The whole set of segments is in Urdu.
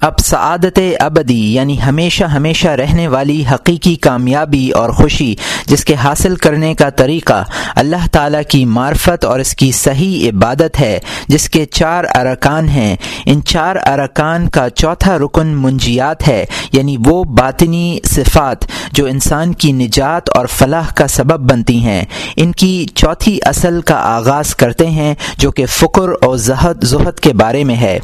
اب سعادت ابدی یعنی ہمیشہ ہمیشہ رہنے والی حقیقی کامیابی اور خوشی، جس کے حاصل کرنے کا طریقہ اللہ تعالیٰ کی معرفت اور اس کی صحیح عبادت ہے، جس کے چار ارکان ہیں۔ ان چار ارکان کا چوتھا رکن منجیات ہے یعنی وہ باطنی صفات جو انسان کی نجات اور فلاح کا سبب بنتی ہیں۔ ان کی چوتھی اصل کا آغاز کرتے ہیں، جو کہ فکر اور زہد زہد کے بارے میں ہے۔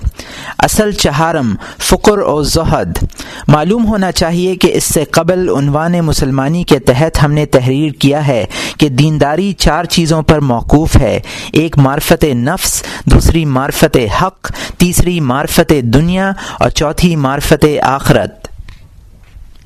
اصل چہارم فکر و زہد۔ معلوم ہونا چاہیے کہ اس سے قبل عنوان مسلمانی کے تحت ہم نے تحریر کیا ہے کہ دینداری چار چیزوں پر موقوف ہے۔ ایک معرفت نفس، دوسری معرفت حق، تیسری معرفت دنیا، اور چوتھی معرفت آخرت۔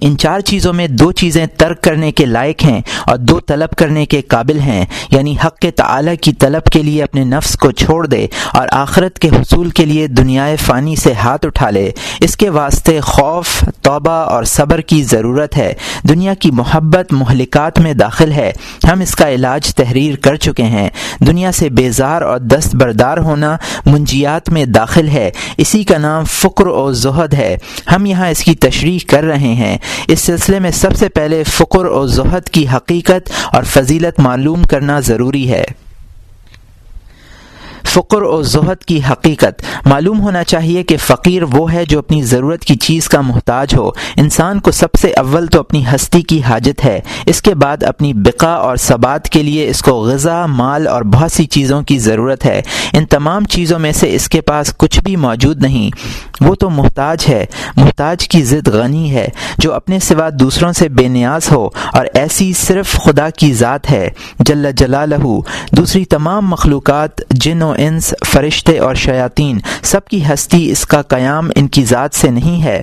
ان چار چیزوں میں دو چیزیں ترک کرنے کے لائق ہیں اور دو طلب کرنے کے قابل ہیں یعنی حق تعالی کی طلب کے لیے اپنے نفس کو چھوڑ دے اور آخرت کے حصول کے لیے دنیا فانی سے ہاتھ اٹھا لے۔ اس کے واسطے خوف، توبہ اور صبر کی ضرورت ہے۔ دنیا کی محبت مہلکات میں داخل ہے۔ ہم اس کا علاج تحریر کر چکے ہیں۔ دنیا سے بیزار اور دست بردار ہونا منجیات میں داخل ہے۔ اسی کا نام فکر و زہد ہے۔ ہم یہاں اس کی تشریح کر رہے ہیں۔ اس سلسلے میں سب سے پہلے فقر و زہد کی حقیقت اور فضیلت معلوم کرنا ضروری ہے۔ فقر و زہد کی حقیقت۔ معلوم ہونا چاہیے کہ فقیر وہ ہے جو اپنی ضرورت کی چیز کا محتاج ہو۔ انسان کو سب سے اول تو اپنی ہستی کی حاجت ہے۔ اس کے بعد اپنی بقا اور ثبات کے لیے اس کو غذا، مال اور بہت سی چیزوں کی ضرورت ہے۔ ان تمام چیزوں میں سے اس کے پاس کچھ بھی موجود نہیں۔ وہ تو محتاج ہے۔ محتاج کی ضد غنی ہے جو اپنے سوا دوسروں سے بے نیاز ہو اور ایسی صرف خدا کی ذات ہے۔ جل جلالہ۔ دوسری تمام مخلوقات، جن و انس، فرشتے اور شیاطین، سب کی ہستی اس کا قیام ان کی ذات سے نہیں ہے۔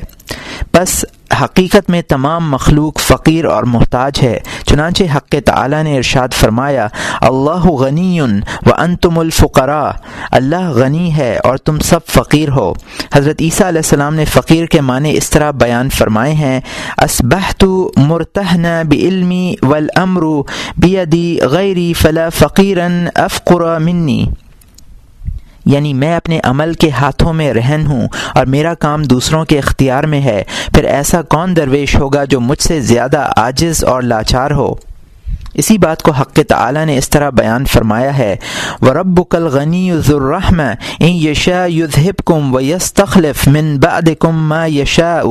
بس حقیقت میں تمام مخلوق فقیر اور محتاج ہے۔ چنانچہ حق تعالی نے ارشاد فرمایا، اللہ غنی و انتم الفقراء۔ اللہ غنی ہے اور تم سب فقیر ہو۔ حضرت عیسیٰ علیہ السلام نے فقیر کے معنی اس طرح بیان فرمائے ہیں اسبحت مرتہن بعلمی والامر بیدی غیری فلا فقیرا افقر منی۔ یعنی میں اپنے عمل کے ہاتھوں میں رہن ہوں اور میرا کام دوسروں کے اختیار میں ہے، پھر ایسا کون درویش ہوگا جو مجھ سے زیادہ عاجز اور لاچار ہو؟ اسی بات کو حق تعالی نے اس طرح بیان فرمایا ہے۔ و رب کل غنی ذرحم یشا یذہب کم و یس تخلف من باد کم یشا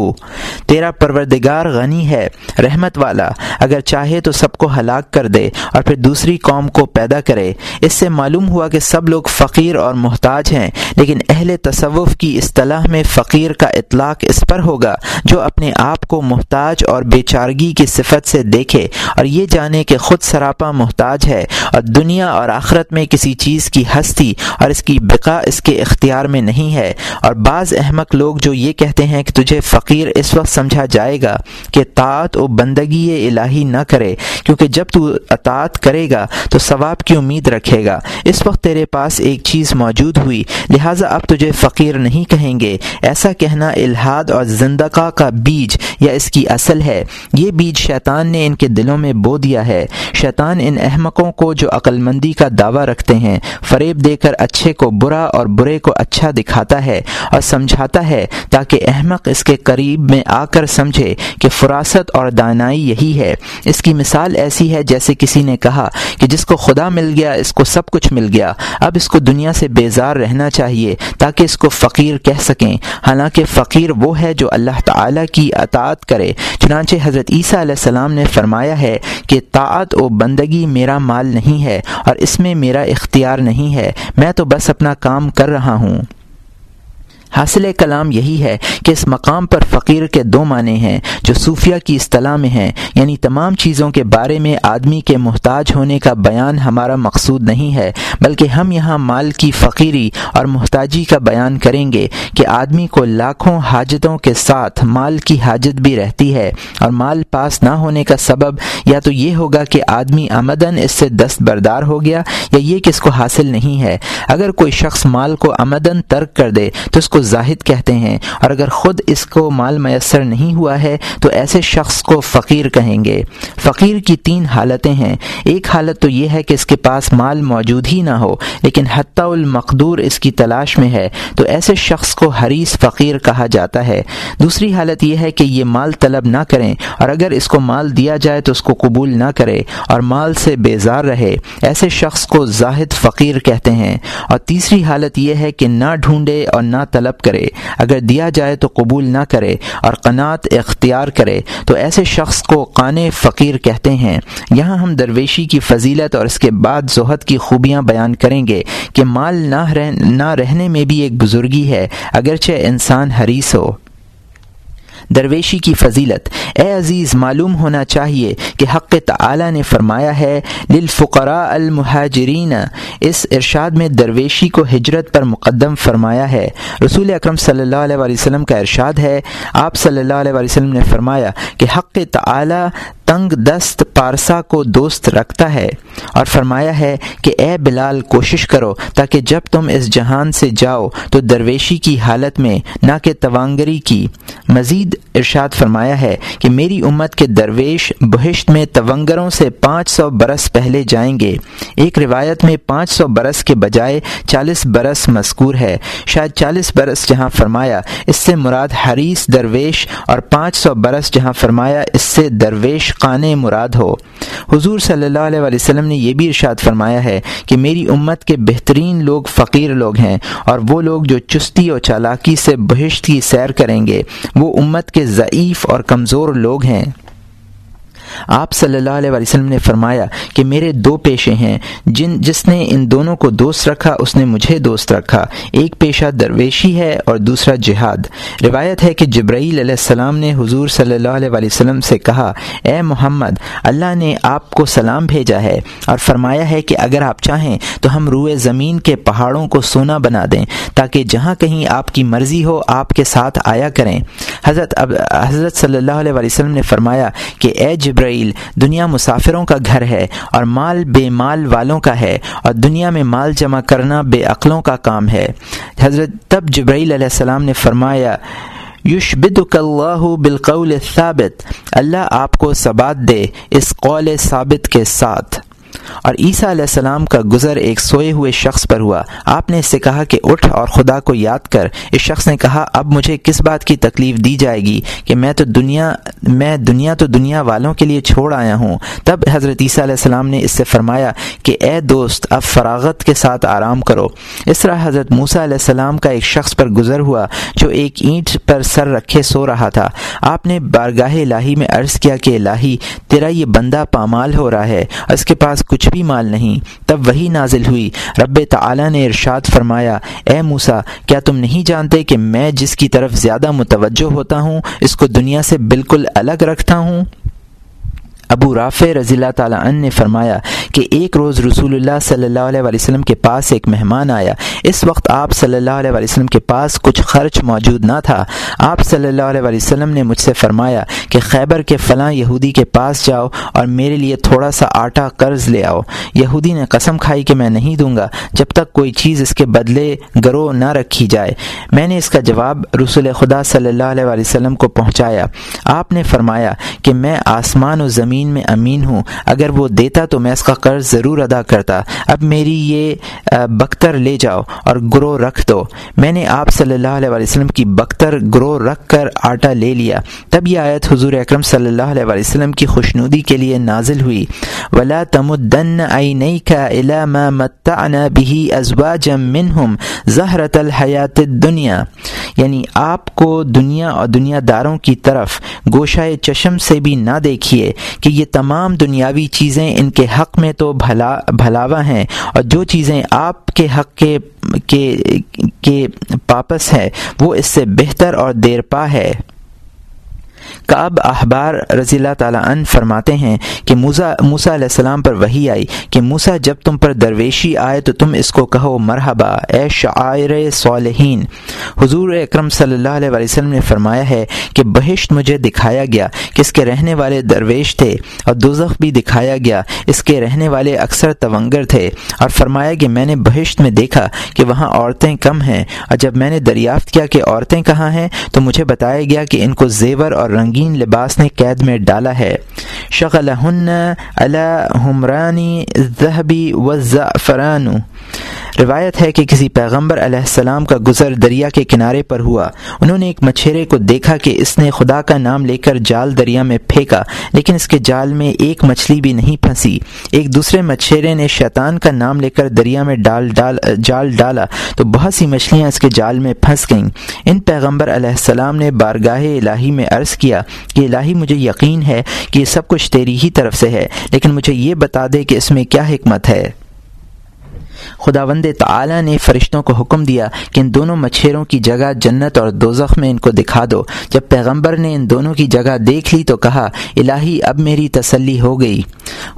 تیرا پروردگار غنی ہے، رحمت والا۔ اگر چاہے تو سب کو ہلاک کر دے اور پھر دوسری قوم کو پیدا کرے۔ اس سے معلوم ہوا کہ سب لوگ فقیر اور محتاج ہیں، لیکن اہل تصوف کی اصطلاح میں فقیر کا اطلاق اس پر ہوگا جو اپنے آپ کو محتاج اور بے چارگی کی صفت سے دیکھے اور یہ جانے کہ خود خود سراپا محتاج ہے اور دنیا اور آخرت میں کسی چیز کی ہستی اور اس کی بقا اس کے اختیار میں نہیں ہے۔ اور بعض احمق لوگ جو یہ کہتے ہیں کہ تجھے فقیر اس وقت سمجھا جائے گا کہ طاعت و بندگی الہی نہ کرے، کیونکہ جب تو اطاعت کرے گا تو ثواب کی امید رکھے گا۔ اس وقت تیرے پاس ایک چیز موجود ہوئی، لہٰذا اب تجھے فقیر نہیں کہیں گے۔ ایسا کہنا الحاد اور زندقہ کا بیج یا اس کی اصل ہے۔ یہ بیج شیطان نے ان کے دلوں میں بو دیا ہے۔ شیطان ان احمقوں کو جو عقل مندی کا دعویٰ رکھتے ہیں، فریب دے کر اچھے کو برا اور برے کو اچھا دکھاتا ہے اور سمجھاتا ہے تاکہ احمق اس کے قریب میں آ کر سمجھے کہ فراست اور دانائی یہی ہے۔ اس کی مثال ایسی ہے جیسے کسی نے کہا کہ جس کو خدا مل گیا، اس کو سب کچھ مل گیا۔ اب اس کو دنیا سے بیزار رہنا چاہیے تاکہ اس کو فقیر کہہ سکیں۔ حالانکہ فقیر وہ ہے جو اللہ تعالی کی اطاعت کرے۔ چنانچہ حضرت عیسیٰ علیہ السلام نے فرمایا ہے کہ طاعت و بندگی میرا مال نہیں ہے اور اس میں میرا اختیار نہیں ہے، میں تو بس اپنا کام کر رہا ہوں۔ حاصل کلام یہی ہے کہ اس مقام پر فقیر کے دو معنی ہیں جو صوفیہ کی اصطلاح میں ہیں یعنی تمام چیزوں کے بارے میں آدمی کے محتاج ہونے کا بیان ہمارا مقصود نہیں ہے، بلکہ ہم یہاں مال کی فقیری اور محتاجی کا بیان کریں گے کہ آدمی کو لاکھوں حاجتوں کے ساتھ مال کی حاجت بھی رہتی ہے اور مال پاس نہ ہونے کا سبب یا تو یہ ہوگا کہ آدمی آمدن اس سے دست بردار ہو گیا یا یہ کہ اس کو حاصل نہیں ہے۔ اگر کوئی شخص مال کو آمدن ترک کر دے تو اس کو زاہد کہتے ہیں۔ اور اگر خود اس کو مال میسر نہیں ہوا ہے، تو ایسے شخص کو فقیر کہیں گے۔ فقیر کی تین حالتیں ہیں۔ ایک حالت تو یہ ہے کہ اس کے پاس مال موجود ہی نہ ہو، لیکن حتیٰ المقدور اس کی تلاش میں ہے۔ تو ایسے شخص کو حریث فقیر کہا جاتا ہے۔ دوسری حالت یہ ہے کہ یہ مال طلب نہ کریں، اور اگر اس کو مال دیا جائے تو اس کو قبول نہ کرے، اور مال سے بیزار رہے۔ ایسے شخص کو زاہد فقیر کہتے ہیں۔ اور تیسری حالت یہ ہے کہ نہ ڈھونڈے اور نہ طلب کرے۔ اگر دیا جائے تو قبول نہ کرے اور قناط اختیار کرے۔ تو ایسے شخص کو قانے فقیر کہتے ہیں۔ یہاں ہم درویشی کی فضیلت اور اس کے بعد زہد کی خوبیاں بیان کریں گے کہ مال نہ رہ، نہ رہنے میں بھی ایک بزرگی ہے، اگرچہ انسان حریص ہو۔ درویشی کی فضیلت، اے عزیز، معلوم ہونا چاہیے کہ حق تعالی نے فرمایا ہے، للفقراء المہاجرین اس ارشاد میں درویشی کو ہجرت پر مقدم فرمایا ہے۔ رسول اکرم صلی اللہ علیہ وسلم کا ارشاد ہے، آپ صلی اللہ علیہ وسلم نے فرمایا کہ حق تعالی تنگ دست پارسا کو دوست رکھتا ہے اور فرمایا ہے کہ اے بلال کوشش کرو تاکہ جب تم اس جہان سے جاؤ تو درویشی کی حالت میں نہ کہ توانگری کی۔ مزید ارشاد فرمایا ہے کہ میری امت کے درویش بہشت میں تونگروں سے پانچ سو برس پہلے جائیں گے۔ ایک روایت میں پانچ سو برس کے بجائے چالیس برس مذکور ہے۔ شاید چالیس برس جہاں فرمایا، اس سے مراد حریث درویش اور پانچ سو برس جہاں فرمایا، اس سے درویش قان مراد ہو۔ حضور صلی اللہ علیہ وسلم نے یہ بھی ارشاد فرمایا ہے کہ میری امت کے بہترین لوگ فقیر لوگ ہیں اور وہ لوگ جو چستی اور چالاکی سے بہشت کی سیر کریں گے، وہ امت کے ضعیف اور کمزور لوگ ہیں۔ آپ صلی اللہ علیہ وسلم نے فرمایا کہ میرے دو پیشے ہیں، جن، جس نے ان دونوں کو دوست رکھا، اس نے مجھے دوست رکھا۔ ایک پیشہ درویشی ہے اور دوسرا جہاد۔ روایت ہے کہ جبرائیل علیہ السلام نے حضور صلی اللہ علیہ وسلم سے کہا، اے محمد، اللہ نے آپ کو سلام بھیجا ہے اور فرمایا ہے کہ اگر آپ چاہیں تو ہم روئے زمین کے پہاڑوں کو سونا بنا دیں، تاکہ جہاں کہیں آپ کی مرضی ہو آپ کے ساتھ آیا کریں۔ حضرت حضرت صلی اللہ علیہ وسلم نے فرمایا کہ اے جبرائیل جبرائیل، دنیا مسافروں کا گھر ہے اور مال بے مال والوں کا ہے اور دنیا میں مال جمع کرنا بے عقلوں کا کام ہے۔ حضرت تب جبرائیل علیہ السلام نے فرمایا، یشبدک اللہ بالقول ثابت اللہ آپ کو ثبات دے اس قول ثابت کے ساتھ۔ اور عیسیٰ علیہ السلام کا گزر ایک سوئے ہوئے شخص پر ہوا۔ آپ نے اس سے کہا کہ اٹھ اور خدا کو یاد کر۔ اس شخص نے کہا، اب مجھے کس بات کی تکلیف دی جائے گی کہ میں تو دنیا، میں دنیا تو دنیا والوں کے لیے چھوڑ آیا ہوں۔ تب حضرت عیسیٰ علیہ السلام نے اس سے فرمایا کہ، اے دوست، اب فراغت کے ساتھ آرام کرو۔ اس طرح حضرت موسیٰ علیہ السلام کا ایک شخص پر گزر ہوا جو ایک اینٹ پر سر رکھے سو رہا تھا۔ آپ نے بارگاہ الہی میں عرض کیا کہ، الہی، تیرا یہ بندہ پامال ہو رہا ہے۔ اس کے پاس کچھ بھی مال نہیں۔ تب وہی نازل ہوئی۔ رب تعالی نے ارشاد فرمایا، اے موسا کیا تم نہیں جانتے کہ میں جس کی طرف زیادہ متوجہ ہوتا ہوں، اس کو دنیا سے بالکل الگ رکھتا ہوں؟ ابو رافع رضی اللہ تعالیٰ عنہ نے فرمایا کہ ایک روز رسول اللہ صلی اللہ علیہ وسلم کے پاس ایک مہمان آیا۔ اس وقت آپ صلی اللہ علیہ وسلم کے پاس کچھ خرچ موجود نہ تھا۔ آپ صلی اللہ علیہ وسلم نے مجھ سے فرمایا کہ خیبر کے فلاں یہودی کے پاس جاؤ اور میرے لیے تھوڑا سا آٹا قرض لے آؤ۔ یہودی نے قسم کھائی کہ میں نہیں دوں گا جب تک کوئی چیز اس کے بدلے گرو نہ رکھی جائے۔ میں نے اس کا جواب رسول خدا صلی اللہ علیہ وسلم کو پہنچایا۔ آپ نے فرمایا کہ میں آسمان و زمین زمین میں امین ہوں۔ اگر وہ دیتا تو میں اس کا قرض ضرور ادا کرتا۔ اب میری یہ بختر لے جاؤ اور گرو رکھ دو۔ میں نے آپ صلی اللہ علیہ وسلم کی بختر گرو رکھ کر آٹا لے لیا۔ تب یہ آیت حضور اکرم صلی اللہ علیہ وسلم کی خوشنودی کے لیے نازل ہوئی۔ ولا تمدن عینیک الى ما متعنا به ازواجا منهم زہرت الحیات الدنیا یعنی آپ کو دنیا اور دنیا داروں کی طرف گوشہ چشم سے بھی نہ دیکھیے کہ یہ تمام دنیاوی چیزیں ان کے حق میں تو بھلا بھلاوا ہیں اور جو چیزیں آپ کے حق کے کے, کے پاپس ہے وہ اس سے بہتر اور دیر پا ہے۔ کعب احبار رضی اللہ تعالیٰ عنہ فرماتے ہیں کہ موسا موسا علیہ السلام پر وہی آئی کہ موسا جب تم پر درویشی آئے تو تم اس کو کہو مرحبا، اے شاعر صالحین۔ حضور اکرم صلی اللہ علیہ وسلم نے فرمایا ہے کہ بہشت مجھے دکھایا گیا کہ اس کے رہنے والے درویش تھے اور دوزخ بھی دکھایا گیا اس کے رہنے والے اکثر تونگر تھے اور فرمایا کہ میں نے بہشت میں دیکھا کہ وہاں عورتیں کم ہیں اور جب میں نے دریافت کیا کہ عورتیں کہاں ہیں تو مجھے بتایا گیا کہ ان کو زیور اور رنگین لباس نے قید میں ڈالا ہے۔ شغل حمرانی ذہبی و زعفران روایت ہے کہ کسی پیغمبر علیہ السلام کا گزر دریا کے کنارے پر ہوا۔ انہوں نے ایک مچھیرے کو دیکھا کہ اس نے خدا کا نام لے کر جال دریا میں پھینکا، لیکن اس کے جال میں ایک مچھلی بھی نہیں پھنسی۔ ایک دوسرے مچھیرے نے شیطان کا نام لے کر دریا میں ڈال ڈال، جال ڈالا۔ تو بہت سی مچھلیاں اس کے جال میں پھنس گئیں۔ ان پیغمبر علیہ السلام نے بارگاہ الہی میں عرض کیا کہ الہی مجھے یقین ہے کہ یہ سب کچھ تیری ہی طرف سے ہے، لیکن مجھے یہ بتا دے کہ اس میں کیا حکمت ہے۔ خدا وند تعالی نے فرشتوں کو حکم دیا کہ ان دونوں مچھیروں کی جگہ جنت اور دوزخ میں ان کو دکھا دو۔ جب پیغمبر نے ان دونوں کی جگہ دیکھ لی تو کہا، الہی، اب میری تسلی ہو گئی۔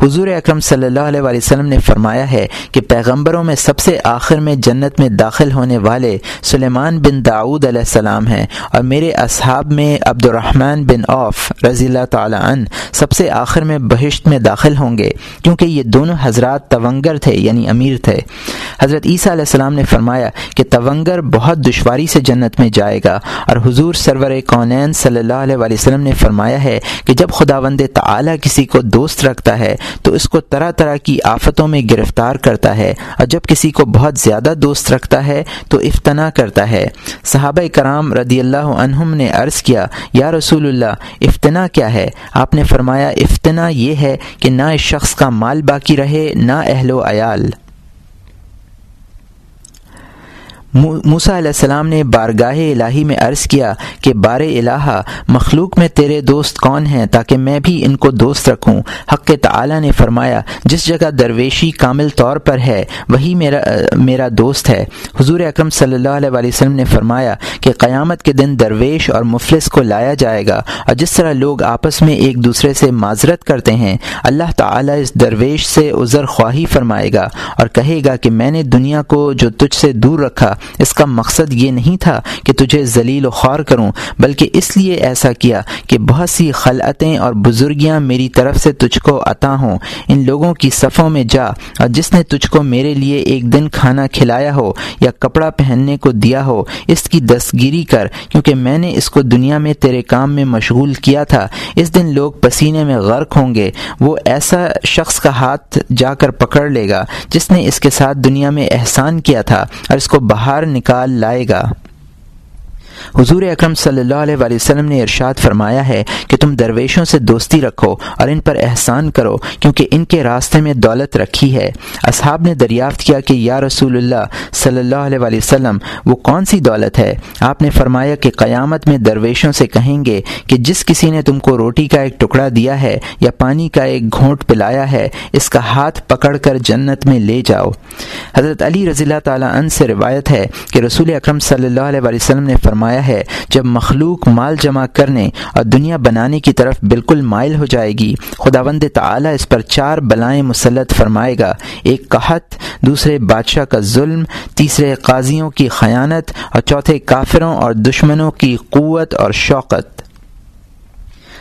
حضور اکرم صلی اللہ علیہ وسلم نے فرمایا ہے کہ پیغمبروں میں سب سے آخر میں جنت میں داخل ہونے والے سلیمان بن داود علیہ السلام ہیں اور میرے اصحاب میں عبد الرحمن بن اوف رضی اللہ تعالی عنہ سب سے آخر میں بہشت میں داخل ہوں گے، کیونکہ یہ دونوں حضرات تونگر تھے یعنی امیر تھے۔ حضرت عیسیٰ علیہ السلام نے فرمایا کہ تونگر بہت دشواری سے جنت میں جائے گا اور حضور سرور کونین صلی اللہ علیہ وسلم نے فرمایا ہے کہ جب خدا وند کسی کو دوست رکھتا ہے تو اس کو طرح طرح کی آفتوں میں گرفتار کرتا ہے اور جب کسی کو بہت زیادہ دوست رکھتا ہے تو افتنا کرتا ہے۔ صحابہ کرام رضی اللہ عنہم نے عرض کیا، یا رسول اللہ افتنا کیا ہے؟ آپ نے فرمایا افتنا یہ ہے کہ نہ اس شخص کا مال باقی رہے، نہ اہل و عیال۔ موسا علیہ السلام نے بارگاہ الہی میں عرض کیا کہ بار الہ، مخلوق میں تیرے دوست کون ہیں تاکہ میں بھی ان کو دوست رکھوں؟ حق تعالی نے فرمایا، جس جگہ درویشی کامل طور پر ہے، وہی میرا میرا دوست ہے۔ حضور اکرم صلی اللہ علیہ وسلم نے فرمایا کہ قیامت کے دن درویش اور مفلس کو لایا جائے گا اور جس طرح لوگ آپس میں ایک دوسرے سے معذرت کرتے ہیں، اللہ تعالی اس درویش سے عذر خواہی فرمائے گا اور کہے گا کہ میں نے دنیا کو جو تجھ سے دور رکھا اس کا مقصد یہ نہیں تھا کہ تجھے ذلیل و خوار کروں، بلکہ اس لیے ایسا کیا کہ بہت سی خلعتیں اور بزرگیاں میری طرف سے تجھ کو عطا ہوں۔ ان لوگوں کی صفوں میں جا اور جس نے تجھ کو میرے لیے ایک دن کھانا کھلایا ہو یا کپڑا پہننے کو دیا ہو، اس کی دستگیری کر، کیونکہ میں نے اس کو دنیا میں تیرے کام میں مشغول کیا تھا۔ اس دن لوگ پسینے میں غرق ہوں گے۔ وہ ایسا شخص کا ہاتھ جا کر پکڑ لے گا جس نے اس کے ساتھ دنیا میں احسان کیا تھا اور اس کو باہر نکال لائے گا۔ حضور اکرم صلی اللہ علیہ وآلہ وسلم نے ارشاد فرمایا ہے کہ تم درویشوں سے دوستی رکھو اور ان پر احسان کرو کیونکہ ان کے راستے میں دولت رکھی ہے۔ اصحاب نے دریافت کیا کہ یا رسول اللہ صلی اللہ علیہ وآلہ وسلم، وہ کون سی دولت ہے؟ آپ نے فرمایا کہ قیامت میں درویشوں سے کہیں گے کہ جس کسی نے تم کو روٹی کا ایک ٹکڑا دیا ہے یا پانی کا ایک گھونٹ پلایا ہے، اس کا ہاتھ پکڑ کر جنت میں لے جاؤ۔ حضرت علی رضی اللہ تعالیٰ عنہ سے روایت ہے کہ رسول اکرم صلی اللہ علیہ وآلہ وسلم نے فرمایا ہے، جب مخلوق مال جمع کرنے اور دنیا بنانے کی طرف بالکل مائل ہو جائے گی، خداوند تعالی اس پر چار بلائیں مسلط فرمائے گا، ایک قحط، دوسرے بادشاہ کا ظلم، تیسرے قاضیوں کی خیانت اور چوتھے کافروں اور دشمنوں کی قوت اور شوقت۔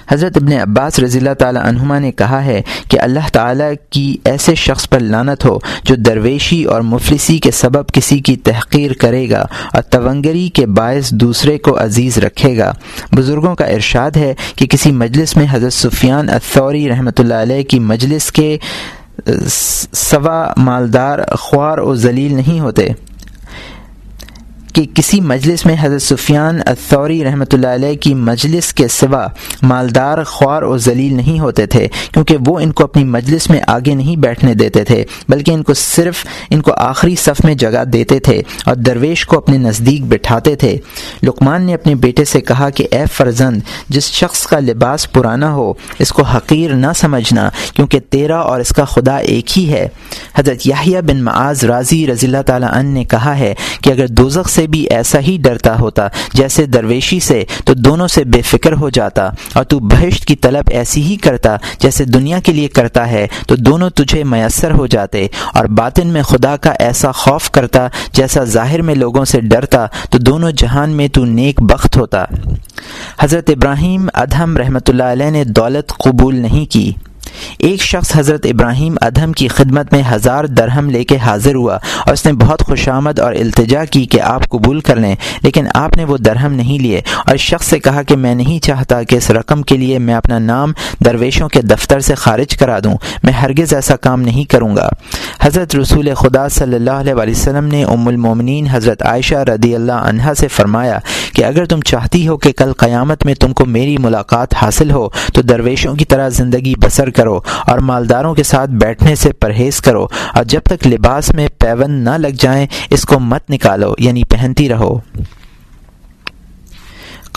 حضرت ابن عباس رضی اللہ تعالی عنہما نے کہا ہے کہ اللہ تعالیٰ کی ایسے شخص پر لانت ہو جو درویشی اور مفلسی کے سبب کسی کی تحقیر کرے گا اور تونگری کے باعث دوسرے کو عزیز رکھے گا۔ بزرگوں کا ارشاد ہے کہ کسی مجلس میں حضرت سفیان الثوری رحمۃ اللہ علیہ کی مجلس کے سوا مالدار، خوار و ذلیل نہیں ہوتے۔ کہ کسی مجلس میں حضرت سفیان الثوری رحمۃ اللہ علیہ کی مجلس کے سوا مالدار، خوار و ذلیل نہیں ہوتے تھے، کیونکہ وہ ان کو اپنی مجلس میں آگے نہیں بیٹھنے دیتے تھے، بلکہ ان کو صرف ان کو آخری صف میں جگہ دیتے تھے اور درویش کو اپنے نزدیک بٹھاتے تھے۔ لقمان نے اپنے بیٹے سے کہا کہ، اے فرزند، جس شخص کا لباس پرانا ہو، اس کو حقیر نہ سمجھنا، کیونکہ تیرا اور اس کا خدا ایک ہی ہے۔ حضرت یاہیا بن معاذ راضی رضی اللہ تعالیٰ عنہ نے کہا ہے کہ اگر دوزخ سے سے بھی ایسا ہی ڈرتا ہوتا۔ جیسے درویشی سے تو دونوں سے بے فکر ہو جاتا، اور تو بہشت کی طلب ایسی ہی کرتا جیسے دنیا کے لیے کرتا ہے، تو دونوں تجھے میسر ہو جاتے۔ اور باطن میں خدا کا ایسا خوف کرتا جیسا ظاہر میں لوگوں سے ڈرتا، تو دونوں جہان میں تو نیک بخت ہوتا۔ حضرت ابراہیم ادہم رحمۃ اللہ علیہ نے دولت قبول نہیں کی۔ ایک شخص حضرت ابراہیم ادہم کی خدمت میں ہزار درہم لے کے حاضر ہوا اور اس نے بہت خوش آمد اور التجا کی کہ آپ قبول کر لیں، لیکن آپ نے وہ درہم نہیں لیے اور اس شخص سے کہا کہ میں نہیں چاہتا کہ اس رقم کے لیے میں اپنا نام درویشوں کے دفتر سے خارج کرا دوں، میں ہرگز ایسا کام نہیں کروں گا۔ حضرت رسول خدا صلی اللہ علیہ وسلم نے ام المومنین حضرت عائشہ رضی اللہ عنہا سے فرمایا کہ اگر تم چاہتی ہو کہ کل قیامت میں تم کو میری ملاقات حاصل ہو، تو درویشوں کی طرح زندگی بسر کر کرو اور مالداروں کے ساتھ بیٹھنے سے پرہیز کرو اور جب تک لباس میں پیون نہ لگ جائیں، اس کو مت نکالو یعنی پہنتی رہو۔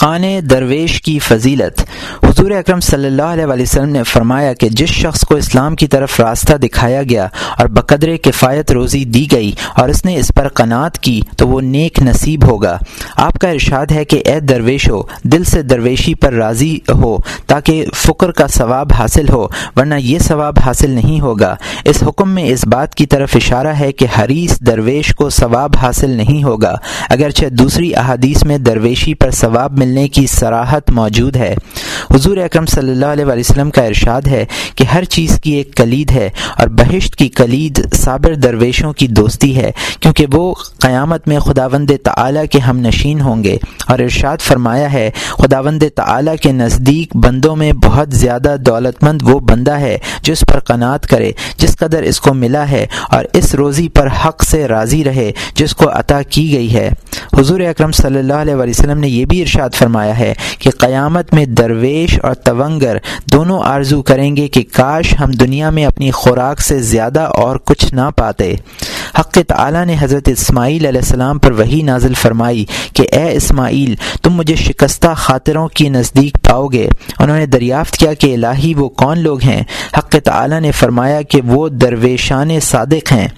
قان درویش کی فضیلت۔ حضور اکرم صلی اللہ علیہ وسلم نے فرمایا کہ جس شخص کو اسلام کی طرف راستہ دکھایا گیا اور بقدر کفایت روزی دی گئی اور اس نے اس پر قناعت کی تو وہ نیک نصیب ہوگا۔ آپ کا ارشاد ہے کہ اے درویش ہو دل سے درویشی پر راضی ہو تاکہ فکر کا ثواب حاصل ہو، ورنہ یہ ثواب حاصل نہیں ہوگا۔ اس حکم میں اس بات کی طرف اشارہ ہے کہ حریث درویش کو ثواب حاصل نہیں ہوگا، اگرچہ دوسری احادیث میں درویشی پر ثواب ملنے کی سراحت موجود ہے۔ حضور اکرم صلی اللہ علیہ وسلم کا ارشاد ہے کہ ہر چیز کی ایک کلید ہے اور بہشت کی کلید صابر درویشوں کی دوستی ہے، کیونکہ وہ قیامت میں خداوند تعالی کے ہم نشین ہوں گے۔ اور ارشاد فرمایا ہے، خداوند تعالی کے نزدیک بندوں میں بہت زیادہ دولت مند وہ بندہ ہے جو اس پر قناعت کرے، جس قدر اس کو ملا ہے اور اس روزی پر حق سے راضی رہے، جس کو عطا کی گئی ہے۔ حضور اکرم صلی اللہ علیہ وسلم نے یہ بھی ارشاد فرمایا ہے کہ قیامت میں درویش اور تونگر دونوں آرزو کریں گے کہ کاش ہم دنیا میں اپنی خوراک سے زیادہ اور کچھ نہ پاتے۔ حق تعالی نے حضرت اسماعیل علیہ السلام پر وہی نازل فرمائی کہ اے اسماعیل، تم مجھے شکستہ خاطروں کی نزدیک پاؤ گے۔ انہوں نے دریافت کیا کہ الہی وہ کون لوگ ہیں؟ حق تعالی نے فرمایا کہ وہ درویشان صادق ہیں۔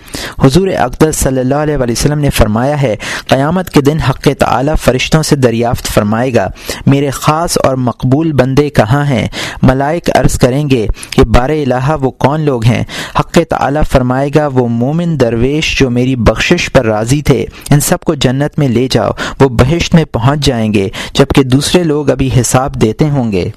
حضور اقدس صلی اللہ علیہ وسلم نے فرمایا ہے، قیامت کے دن حق تعالی فرشتوں سے دریافت فرمائے گا۔ میرے خاص اور مقبول بندے کہاں ہیں؟ ملائک عرض کریں گے کہ بار الہ وہ کون لوگ ہیں؟ حق تعالی فرمائے گا، وہ مومن درویش جو میری بخشش پر راضی تھے۔ ان سب کو جنت میں لے جاؤ، وہ بہشت میں پہنچ جائیں گے، جبکہ دوسرے لوگ ابھی حساب دیتے ہوں گے۔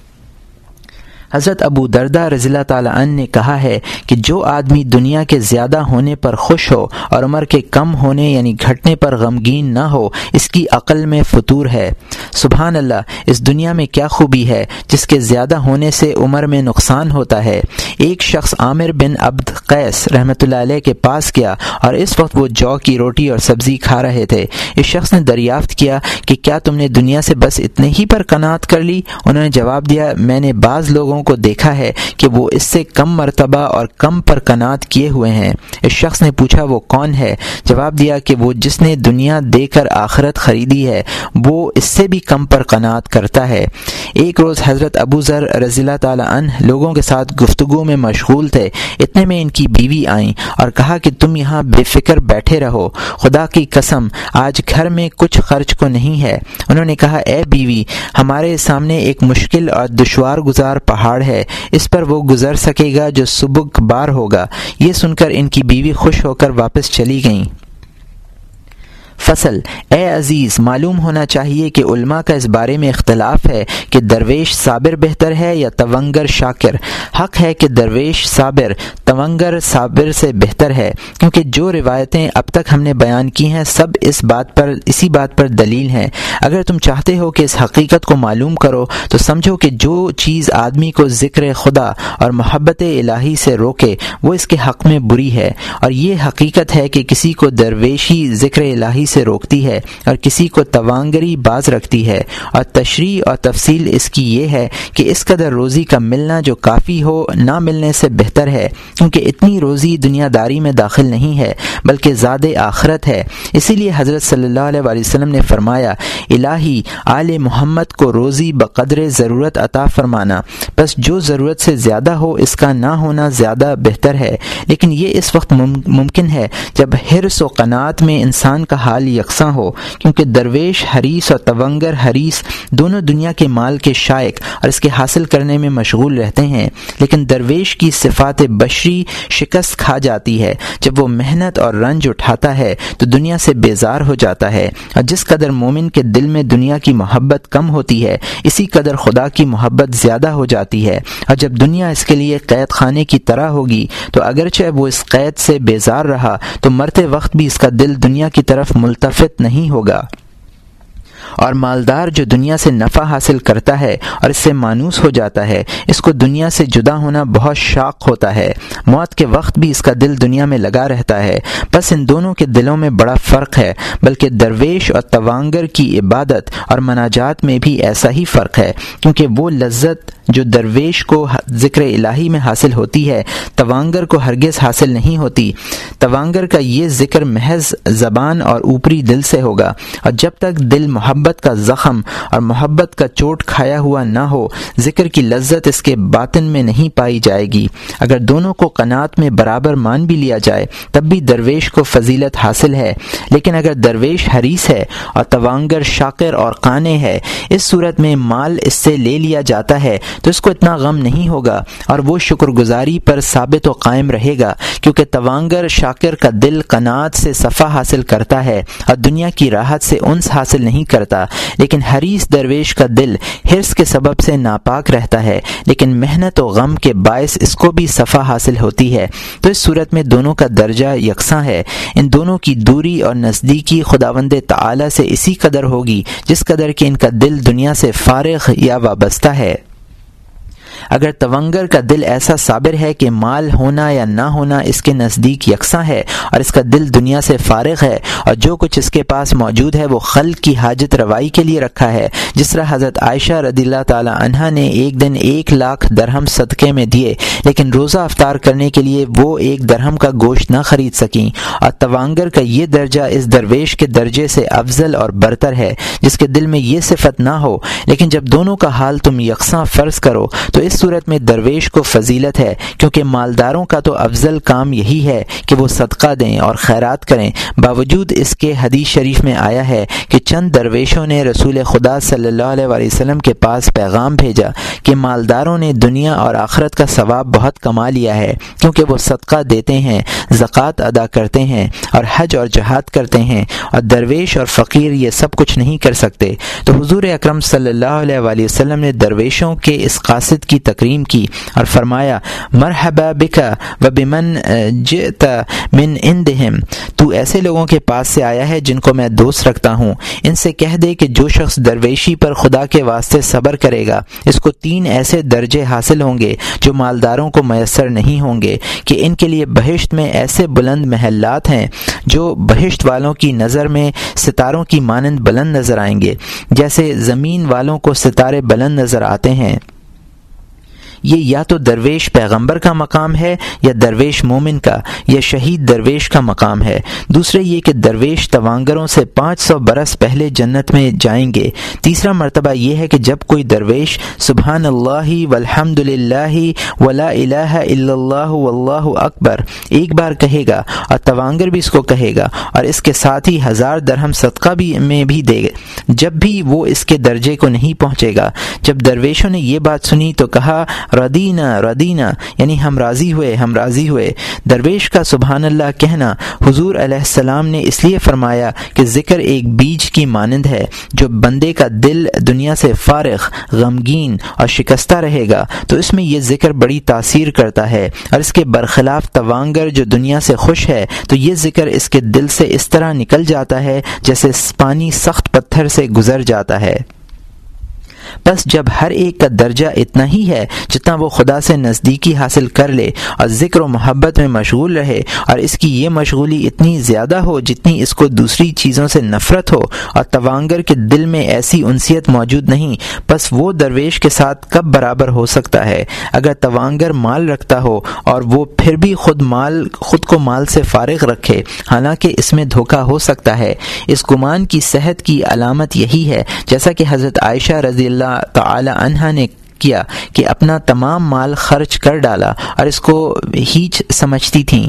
حضرت ابو دردہ رضی اللہ تعالیٰ عنہ نے کہا ہے کہ جو آدمی دنیا کے زیادہ ہونے پر خوش ہو اور عمر کے کم ہونے یعنی گھٹنے پر غمگین نہ ہو، اس کی عقل میں فطور ہے۔ سبحان اللہ، اس دنیا میں کیا خوبی ہے؟ جس کے زیادہ ہونے سے عمر میں نقصان ہوتا ہے۔ ایک شخص عامر بن عبد قیس رحمۃ اللہ علیہ کے پاس کیا اور اس وقت وہ جو کی روٹی اور سبزی کھا رہے تھے۔ اس شخص نے دریافت کیا کہ کیا تم نے دنیا سے بس اتنے ہی پر کناعت کر لی؟ انہوں نے جواب دیا، میں نے بعض لوگوں کو دیکھا ہے کہ وہ اس سے کم مرتبہ اور کم پر کنات کیے ہوئے ہیں۔ اس شخص نے پوچھا وہ کون ہے؟ جواب دیا کہ وہ جس نے دنیا دے کر آخرت خریدی ہے، وہ اس سے بھی کم پر کنات کرتا ہے۔ ایک روز حضرت ابو ذر رضی اللہ تعالیٰ عنہ لوگوں کے ساتھ گفتگو میں مشغول تھے۔ اتنے میں ان کی بیوی آئیں اور کہا کہ تم یہاں بے فکر بیٹھے رہو۔ خدا کی قسم، آج گھر میں کچھ خرچ کو نہیں ہے۔ انہوں نے کہا، اے بیوی، ہمارے سامنے ایک مشکل اور دشوار گزار پہاڑ ہے، اس پر وہ گزر سکے گا جو صبح بار ہوگا۔ یہ سن کر ان کی بیوی خوش ہو کر واپس چلی گئیں۔ فصل۔ اے عزیز، معلوم ہونا چاہیے کہ علماء کا اس بارے میں اختلاف ہے کہ درویش صابر بہتر ہے یا تونگر شاکر۔ حق ہے کہ درویش صابر تونگر صابر سے بہتر ہے، کیونکہ جو روایتیں اب تک ہم نے بیان کی ہیں سب اس بات پر، اسی بات پر دلیل ہیں۔ اگر تم چاہتے ہو کہ اس حقیقت کو معلوم کرو، تو سمجھو کہ جو چیز آدمی کو ذکر خدا اور محبت الہی سے روکے، وہ اس کے حق میں بری ہے۔ اور یہ حقیقت ہے کہ کسی کو درویشی ذکر الہی سے روکتی ہے اور کسی کو توانگری باز رکھتی ہے اور تشریح اور تفصیل اس کی یہ ہے کہ اس قدر روزی کا ملنا جو کافی ہو، نہ ملنے سے بہتر ہے، کیونکہ اتنی روزی دنیا داری میں داخل نہیں ہے، بلکہ زیادہ آخرت ہے۔ اسی لیے حضرت صلی اللہ علیہ وسلم نے فرمایا، الہی، آل محمد کو روزی بقدر ضرورت عطا فرمانا۔ بس جو ضرورت سے زیادہ ہو، اس کا نہ ہونا زیادہ بہتر ہے۔ لیکن یہ اس وقت ممکن ہے جب حرص و قناعت میں انسان کا حال یکساں ہو، کیونکہ درویش حریث اور تونگر حریث دونوں دنیا کے مال کے شائق اور اس کے حاصل کرنے میں مشغول رہتے ہیں۔ لیکن درویش کی صفات بشری شکست کھا جاتی ہے۔ جب وہ محنت اور رنج اٹھاتا ہے، تو دنیا سے بیزار ہو جاتا ہے۔ اور جس قدر مومن کے دل میں دنیا کی محبت کم ہوتی ہے، اسی قدر خدا کی محبت زیادہ ہو جاتی ہے۔ اور جب دنیا اس کے لیے قید خانے کی طرح ہوگی، تو اگرچہ وہ اس قید سے بیزار رہا، تو مرتے وقت بھی اس کا دل دنیا کی طرف ملتفت نہیں ہوگا۔ اور مالدار جو دنیا سے نفع حاصل کرتا ہے اور اس سے مانوس ہو جاتا ہے، اس کو دنیا سے جدا ہونا بہت شاق ہوتا ہے۔ موت کے وقت بھی اس کا دل دنیا میں لگا رہتا ہے۔ بس ان دونوں کے دلوں میں بڑا فرق ہے، بلکہ درویش اور توانگر کی عبادت اور مناجات میں بھی ایسا ہی فرق ہے، کیونکہ وہ لذت جو درویش کو ذکر الہی میں حاصل ہوتی ہے، توانگر کو ہرگز حاصل نہیں ہوتی۔ توانگر کا یہ ذکر محض زبان اور اوپری دل سے ہوگا۔ اور جب تک دل محبت کا زخم اور محبت کا چوٹ کھایا ہوا نہ ہو، ذکر کی لذت اس کے باطن میں نہیں پائی جائے گی۔ اگر دونوں کو قناعت میں برابر مان بھی لیا جائے، تب بھی درویش کو فضیلت حاصل ہے۔ لیکن اگر درویش حریث ہے اور توانگر شاکر اور قانے ہے، اس صورت میں مال اس سے لے لیا جاتا ہے۔ تو اس کو اتنا غم نہیں ہوگا اور وہ شکر گزاری پر ثابت و قائم رہے گا کیونکہ توانگر شاکر کا دل قناعت سے صفحہ حاصل کرتا ہے اور دنیا کی راحت سے انس حاصل نہیں کرتا۔ لیکن حریث درویش کا دل حرص کے سبب سے ناپاک رہتا ہے، لیکن محنت و غم کے باعث اس کو بھی صفحہ حاصل ہوتی ہے۔ تو اس صورت میں دونوں کا درجہ یکساں ہے۔ ان دونوں کی دوری اور نزدیکی خداوند تعالی سے اسی قدر ہوگی جس قدر کہ ان کا دل دنیا سے فارغ یا وابستہ ہے۔ اگر تونگر کا دل ایسا صابر ہے کہ مال ہونا یا نہ ہونا اس کے نزدیک یکساں ہے اور اس کا دل دنیا سے فارغ ہے اور جو کچھ اس کے پاس موجود ہے وہ خلق کی حاجت روائی کے لیے رکھا ہے، جس طرح حضرت عائشہ رضی اللہ تعالی عنہ نے ایک دن ایک لاکھ درہم صدقے میں دیے، لیکن روزہ افطار کرنے کے لیے وہ ایک درہم کا گوشت نہ خرید سکیں۔ اور توانگر کا یہ درجہ اس درویش کے درجے سے افضل اور برتر ہے، جس کے دل میں یہ صفت نہ ہو، لیکن جب دونوں کا حال تم یکساں فرض کرو، تو اس صورت میں درویش کو فضیلت ہے، کیونکہ مالداروں کا تو افضل کام یہی ہے کہ وہ صدقہ دیں اور خیرات کریں۔ باوجود اس کے حدیث شریف میں آیا ہے کہ چند درویشوں نے رسول خدا صلی اللہ علیہ وسلم کے پاس پیغام بھیجا کہ مالداروں نے دنیا اور آخرت کا ثواب بہت کما لیا ہے، کیونکہ وہ صدقہ دیتے ہیں، زکوٰۃ ادا کرتے ہیں اور حج اور جہاد کرتے ہیں۔ اور درویش اور فقیر یہ سب کچھ نہیں کر سکتے۔ تو حضور اکرم صلی اللہ علیہ وسلم نے درویشوں کے اس قاصد کی تکریم کی اور فرمایا، مرحبا بکا و بمن جئت من اندہم۔ تو ایسے لوگوں کے پاس سے آیا ہے جن کو میں دوست رکھتا ہوں۔ ان سے کہہ دے کہ جو شخص درویشی پر خدا کے واسطے صبر کرے گا، اس کو تین ایسے درجے حاصل ہوں گے جو مالداروں کو میسر نہیں ہوں گے، کہ ان کے لیے بہشت میں ایسے بلند محلات ہیں جو بہشت والوں کی نظر میں ستاروں کی مانند بلند نظر آئیں گے۔ جیسے زمین والوں کو ستارے بلند نظر آتے ہیں۔ یہ یا تو درویش پیغمبر کا مقام ہے یا درویش مومن کا، یا شہید درویش کا مقام ہے۔ دوسرے یہ کہ درویش توانگروں سے پانچ سو برس پہلے جنت میں جائیں گے۔ تیسرا مرتبہ یہ ہے کہ جب کوئی درویش سبحان اللہ والحمد للہ ولا الہ الا اللہ واللہ اکبر ایک بار کہے گا اور توانگر بھی اس کو کہے گا اور اس کے ساتھ ہی ہزار درہم صدقہ بھی میں بھی دے گا۔ جب بھی وہ اس کے درجے کو نہیں پہنچے گا۔ جب درویشوں نے یہ بات سنی تو کہا ردینا ردینا یعنی ہم راضی ہوئے، ہم راضی ہوئے۔ درویش کا سبحان اللہ کہنا حضور علیہ السلام نے اس لیے فرمایا کہ ذکر ایک بیج کی مانند ہے، جو بندے کا دل دنیا سے فارغ، غمگین اور شکستہ رہے گا۔ تو اس میں یہ ذکر بڑی تاثیر کرتا ہے۔ اور اس کے برخلاف توانگر جو دنیا سے خوش ہے، تو یہ ذکر اس کے دل سے اس طرح نکل جاتا ہے جیسے پانی سخت پتھر سے گزر جاتا ہے۔ بس جب ہر ایک کا درجہ اتنا ہی ہے جتنا وہ خدا سے نزدیکی حاصل کر لے اور ذکر و محبت میں مشغول رہے اور اس کی یہ مشغولی اتنی زیادہ ہو جتنی اس کو دوسری چیزوں سے نفرت ہو اور توانگر کے دل میں ایسی انسیت موجود نہیں بس وہ درویش کے ساتھ کب برابر ہو سکتا ہے؟ اگر توانگر مال رکھتا ہو اور وہ پھر بھی خود مال، خود کو مال سے فارغ رکھے، حالانکہ اس میں دھوکہ ہو سکتا ہے۔ اس گمان کی صحت کی علامت یہی ہے، جیسا کہ حضرت عائشہ رضی اللہ اللہ تعالی عنہ نے کیا کہ اپنا تمام مال خرچ کر ڈالا اور اس کو ہیچ سمجھتی تھیں۔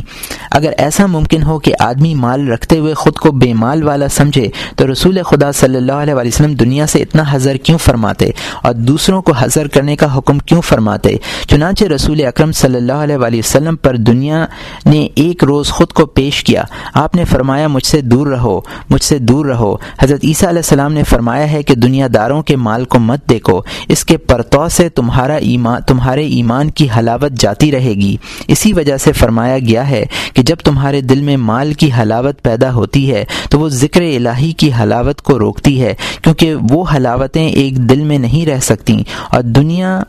اگر ایسا ممکن ہو کہ آدمی مال رکھتے ہوئے خود کو بے مال والا سمجھے، تو رسول خدا صلی اللہ علیہ وسلم دنیا سے اتنا حضر کیوں فرماتے؟ اور دوسروں کو حضر کرنے کا حکم کیوں فرماتے؟ چنانچہ رسول اکرم صلی اللہ علیہ وسلم پر دنیا نے ایک روز خود کو پیش کیا۔ آپ نے فرمایا، مجھ سے دور رہو، مجھ سے دور رہو۔ حضرت عیسیٰ علیہ السلام نے فرمایا ہے کہ دنیا داروں کے مال کو مت دیکھو، اس کے پرتو سے سے تمہارا ایمان تمہارے ایمان کی حلاوت جاتی رہے گی۔ اسی وجہ سے فرمایا گیا ہے کہ جب تمہارے دل میں مال کی حلاوت پیدا ہوتی ہے، تو وہ ذکر الہی کی حلاوت کو روکتی ہے، کیونکہ وہ حلاوتیں ایک دل میں نہیں رہ سکتی اور دنیا،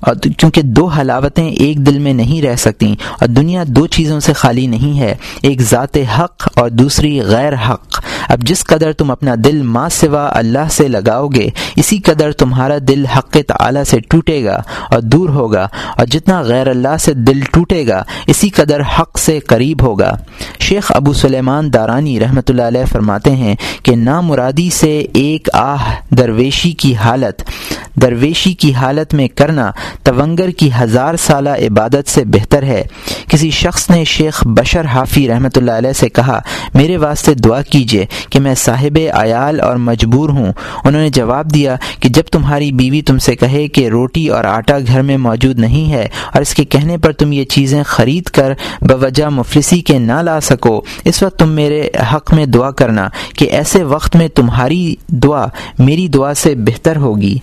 اور کیونکہ دو حلاوتیں ایک دل میں نہیں رہ سکتی اور دنیا دو چیزوں سے خالی نہیں ہے، ایک ذات حق اور دوسری غیر حق۔ اب جس قدر تم اپنا دل ماں سوا اللہ سے لگاؤ گے، اسی قدر تمہارا دل حق تعلیٰ سے ٹوٹے گا اور دور ہوگا، اور جتنا غیر اللہ سے دل ٹوٹے گا، اسی قدر حق سے قریب ہوگا۔ شیخ ابو سلیمان دارانی رحمۃ اللہ علیہ فرماتے ہیں کہ نامرادی سے ایک آہ درویشی کی حالت، درویشی کی حالت میں کرنا تونگر کی ہزار سالہ عبادت سے بہتر ہے۔ کسی شخص نے شیخ بشر حافی رحمۃ اللہ علیہ سے کہا، میرے واسطے دعا کیجیے کہ میں صاحب عیال اور مجبور ہوں۔ انہوں نے جواب دیا کہ جب تمہاری بیوی تم سے کہے کہ روٹی اور آٹا گھر میں موجود نہیں ہے اور اس کے کہنے پر تم یہ چیزیں خرید کر بوجہ مفلسی کے نہ لا سکو، اس وقت تم میرے حق میں دعا کرنا کہ ایسے وقت میں تمہاری دعا میری دعا سے بہتر ہوگی۔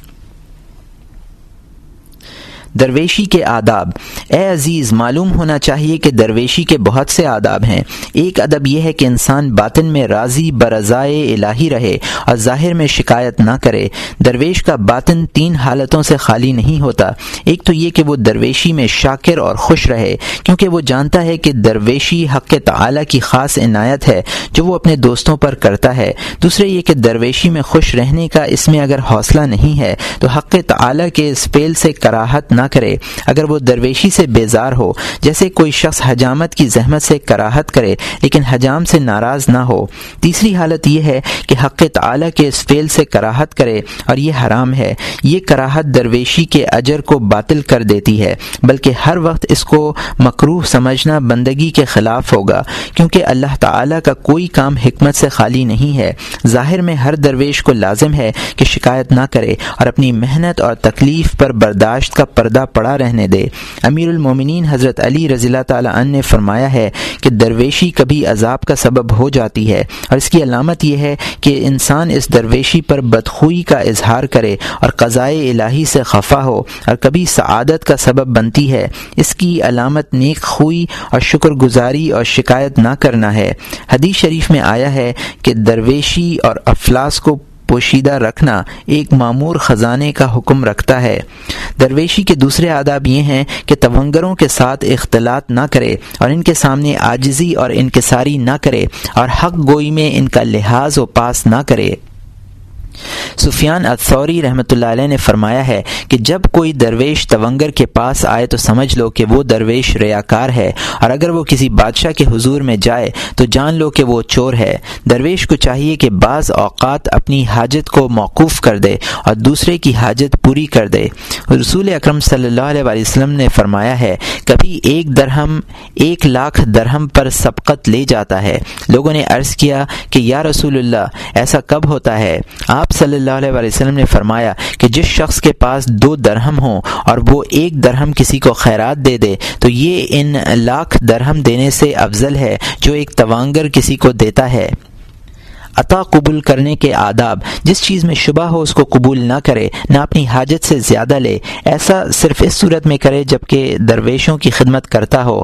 درویشی کے آداب۔ اے عزیز، معلوم ہونا چاہیے کہ درویشی کے بہت سے آداب ہیں۔ ایک ادب یہ ہے کہ انسان باطن میں راضی برضائے الہی رہے اور ظاہر میں شکایت نہ کرے۔ درویش کا باطن تین حالتوں سے خالی نہیں ہوتا۔ ایک تو یہ کہ وہ درویشی میں شاکر اور خوش رہے، کیونکہ وہ جانتا ہے کہ درویشی حق تعلیٰ کی خاص عنایت ہے جو وہ اپنے دوستوں پر کرتا ہے۔ دوسرے یہ کہ درویشی میں خوش رہنے کا اس میں اگر حوصلہ نہیں ہے، تو حق تعلیٰ کے اس فیل سے کراہت نہ کرے۔ اگر وہ درویشی سے بیزار ہو، جیسے کوئی شخص حجامت کی زحمت سے کراہت کرے، لیکن حجام سے ناراض نہ ہو۔ تیسری حالت یہ ہے کہ حق تعلیٰ کے اس فیل سے کراہت کرے اور یہ حرام ہے۔ یہ کراہت درویشی کے اجر کو باطل کر دیتی ہے، بلکہ ہر وقت اس کو مکروح سمجھنا بندگی کے خلاف ہوگا، کیونکہ اللہ تعالیٰ کا کوئی کام حکمت سے خالی نہیں ہے۔ ظاہر میں ہر درویش کو لازم ہے کہ شکایت نہ کرے اور اپنی محنت اور تکلیف پر برداشت کا پردہ پڑا رہنے دے۔ امیر المومنین حضرت علی رضی اللہ تعالیٰ عنہ نے فرمایا ہے کہ درویشی کبھی عذاب کا سبب ہو جاتی ہے۔ اور اس کی علامت یہ ہے کہ انسان اس درویشی پر بدخوئی کا اظہار کرے اور قضائے الہی سے خفا ہو اور کبھی سعادت کا سبب بنتی ہے۔ اس کی علامت نیک خوئی اور شکر گزاری اور شکایت نہ کرنا ہے۔ حدیث شریف میں آیا ہے کہ درویشی اور افلاس کو پوشیدہ رکھنا ایک معمور خزانے کا حکم رکھتا ہے۔ درویشی کے دوسرے آداب یہ ہیں کہ تونگروں کے ساتھ اختلاط نہ کرے اور ان کے سامنے آجزی اور انکساری نہ کرے اور حق گوئی میں ان کا لحاظ و پاس نہ کرے۔ سفیان اتھوری رحمۃ اللہ علیہ نے فرمایا ہے کہ جب کوئی درویش تونگر کے پاس آئے تو سمجھ لو کہ وہ درویش ریاکار ہے، اور اگر وہ کسی بادشاہ کے حضور میں جائے تو جان لو کہ وہ چور ہے۔ درویش کو چاہیے کہ بعض اوقات اپنی حاجت کو موقوف کر دے اور دوسرے کی حاجت پوری کر دے۔ رسول اکرم صلی اللہ علیہ وسلم نے فرمایا ہے، کبھی ایک درہم، ایک لاکھ درہم پر سبقت لے جاتا ہے۔ لوگوں نے عرض کیا کہ یا رسول اللہ، ایسا کب ہوتا ہے؟ آپ صلی اللہ اللہ علیہ وسلم نے فرمایا کہ جس شخص کے پاس دو درہم ہوں اور وہ ایک درہم کسی کو خیرات دے دے، تو یہ ان لاکھ درہم دینے سے افضل ہے جو ایک توانگر کسی کو دیتا ہے۔ عطا قبول کرنے کے آداب، جس چیز میں شبہ ہو اس کو قبول نہ کرے، نہ اپنی حاجت سے زیادہ لے، ایسا صرف اس صورت میں کرے جبکہ درویشوں کی خدمت کرتا ہو۔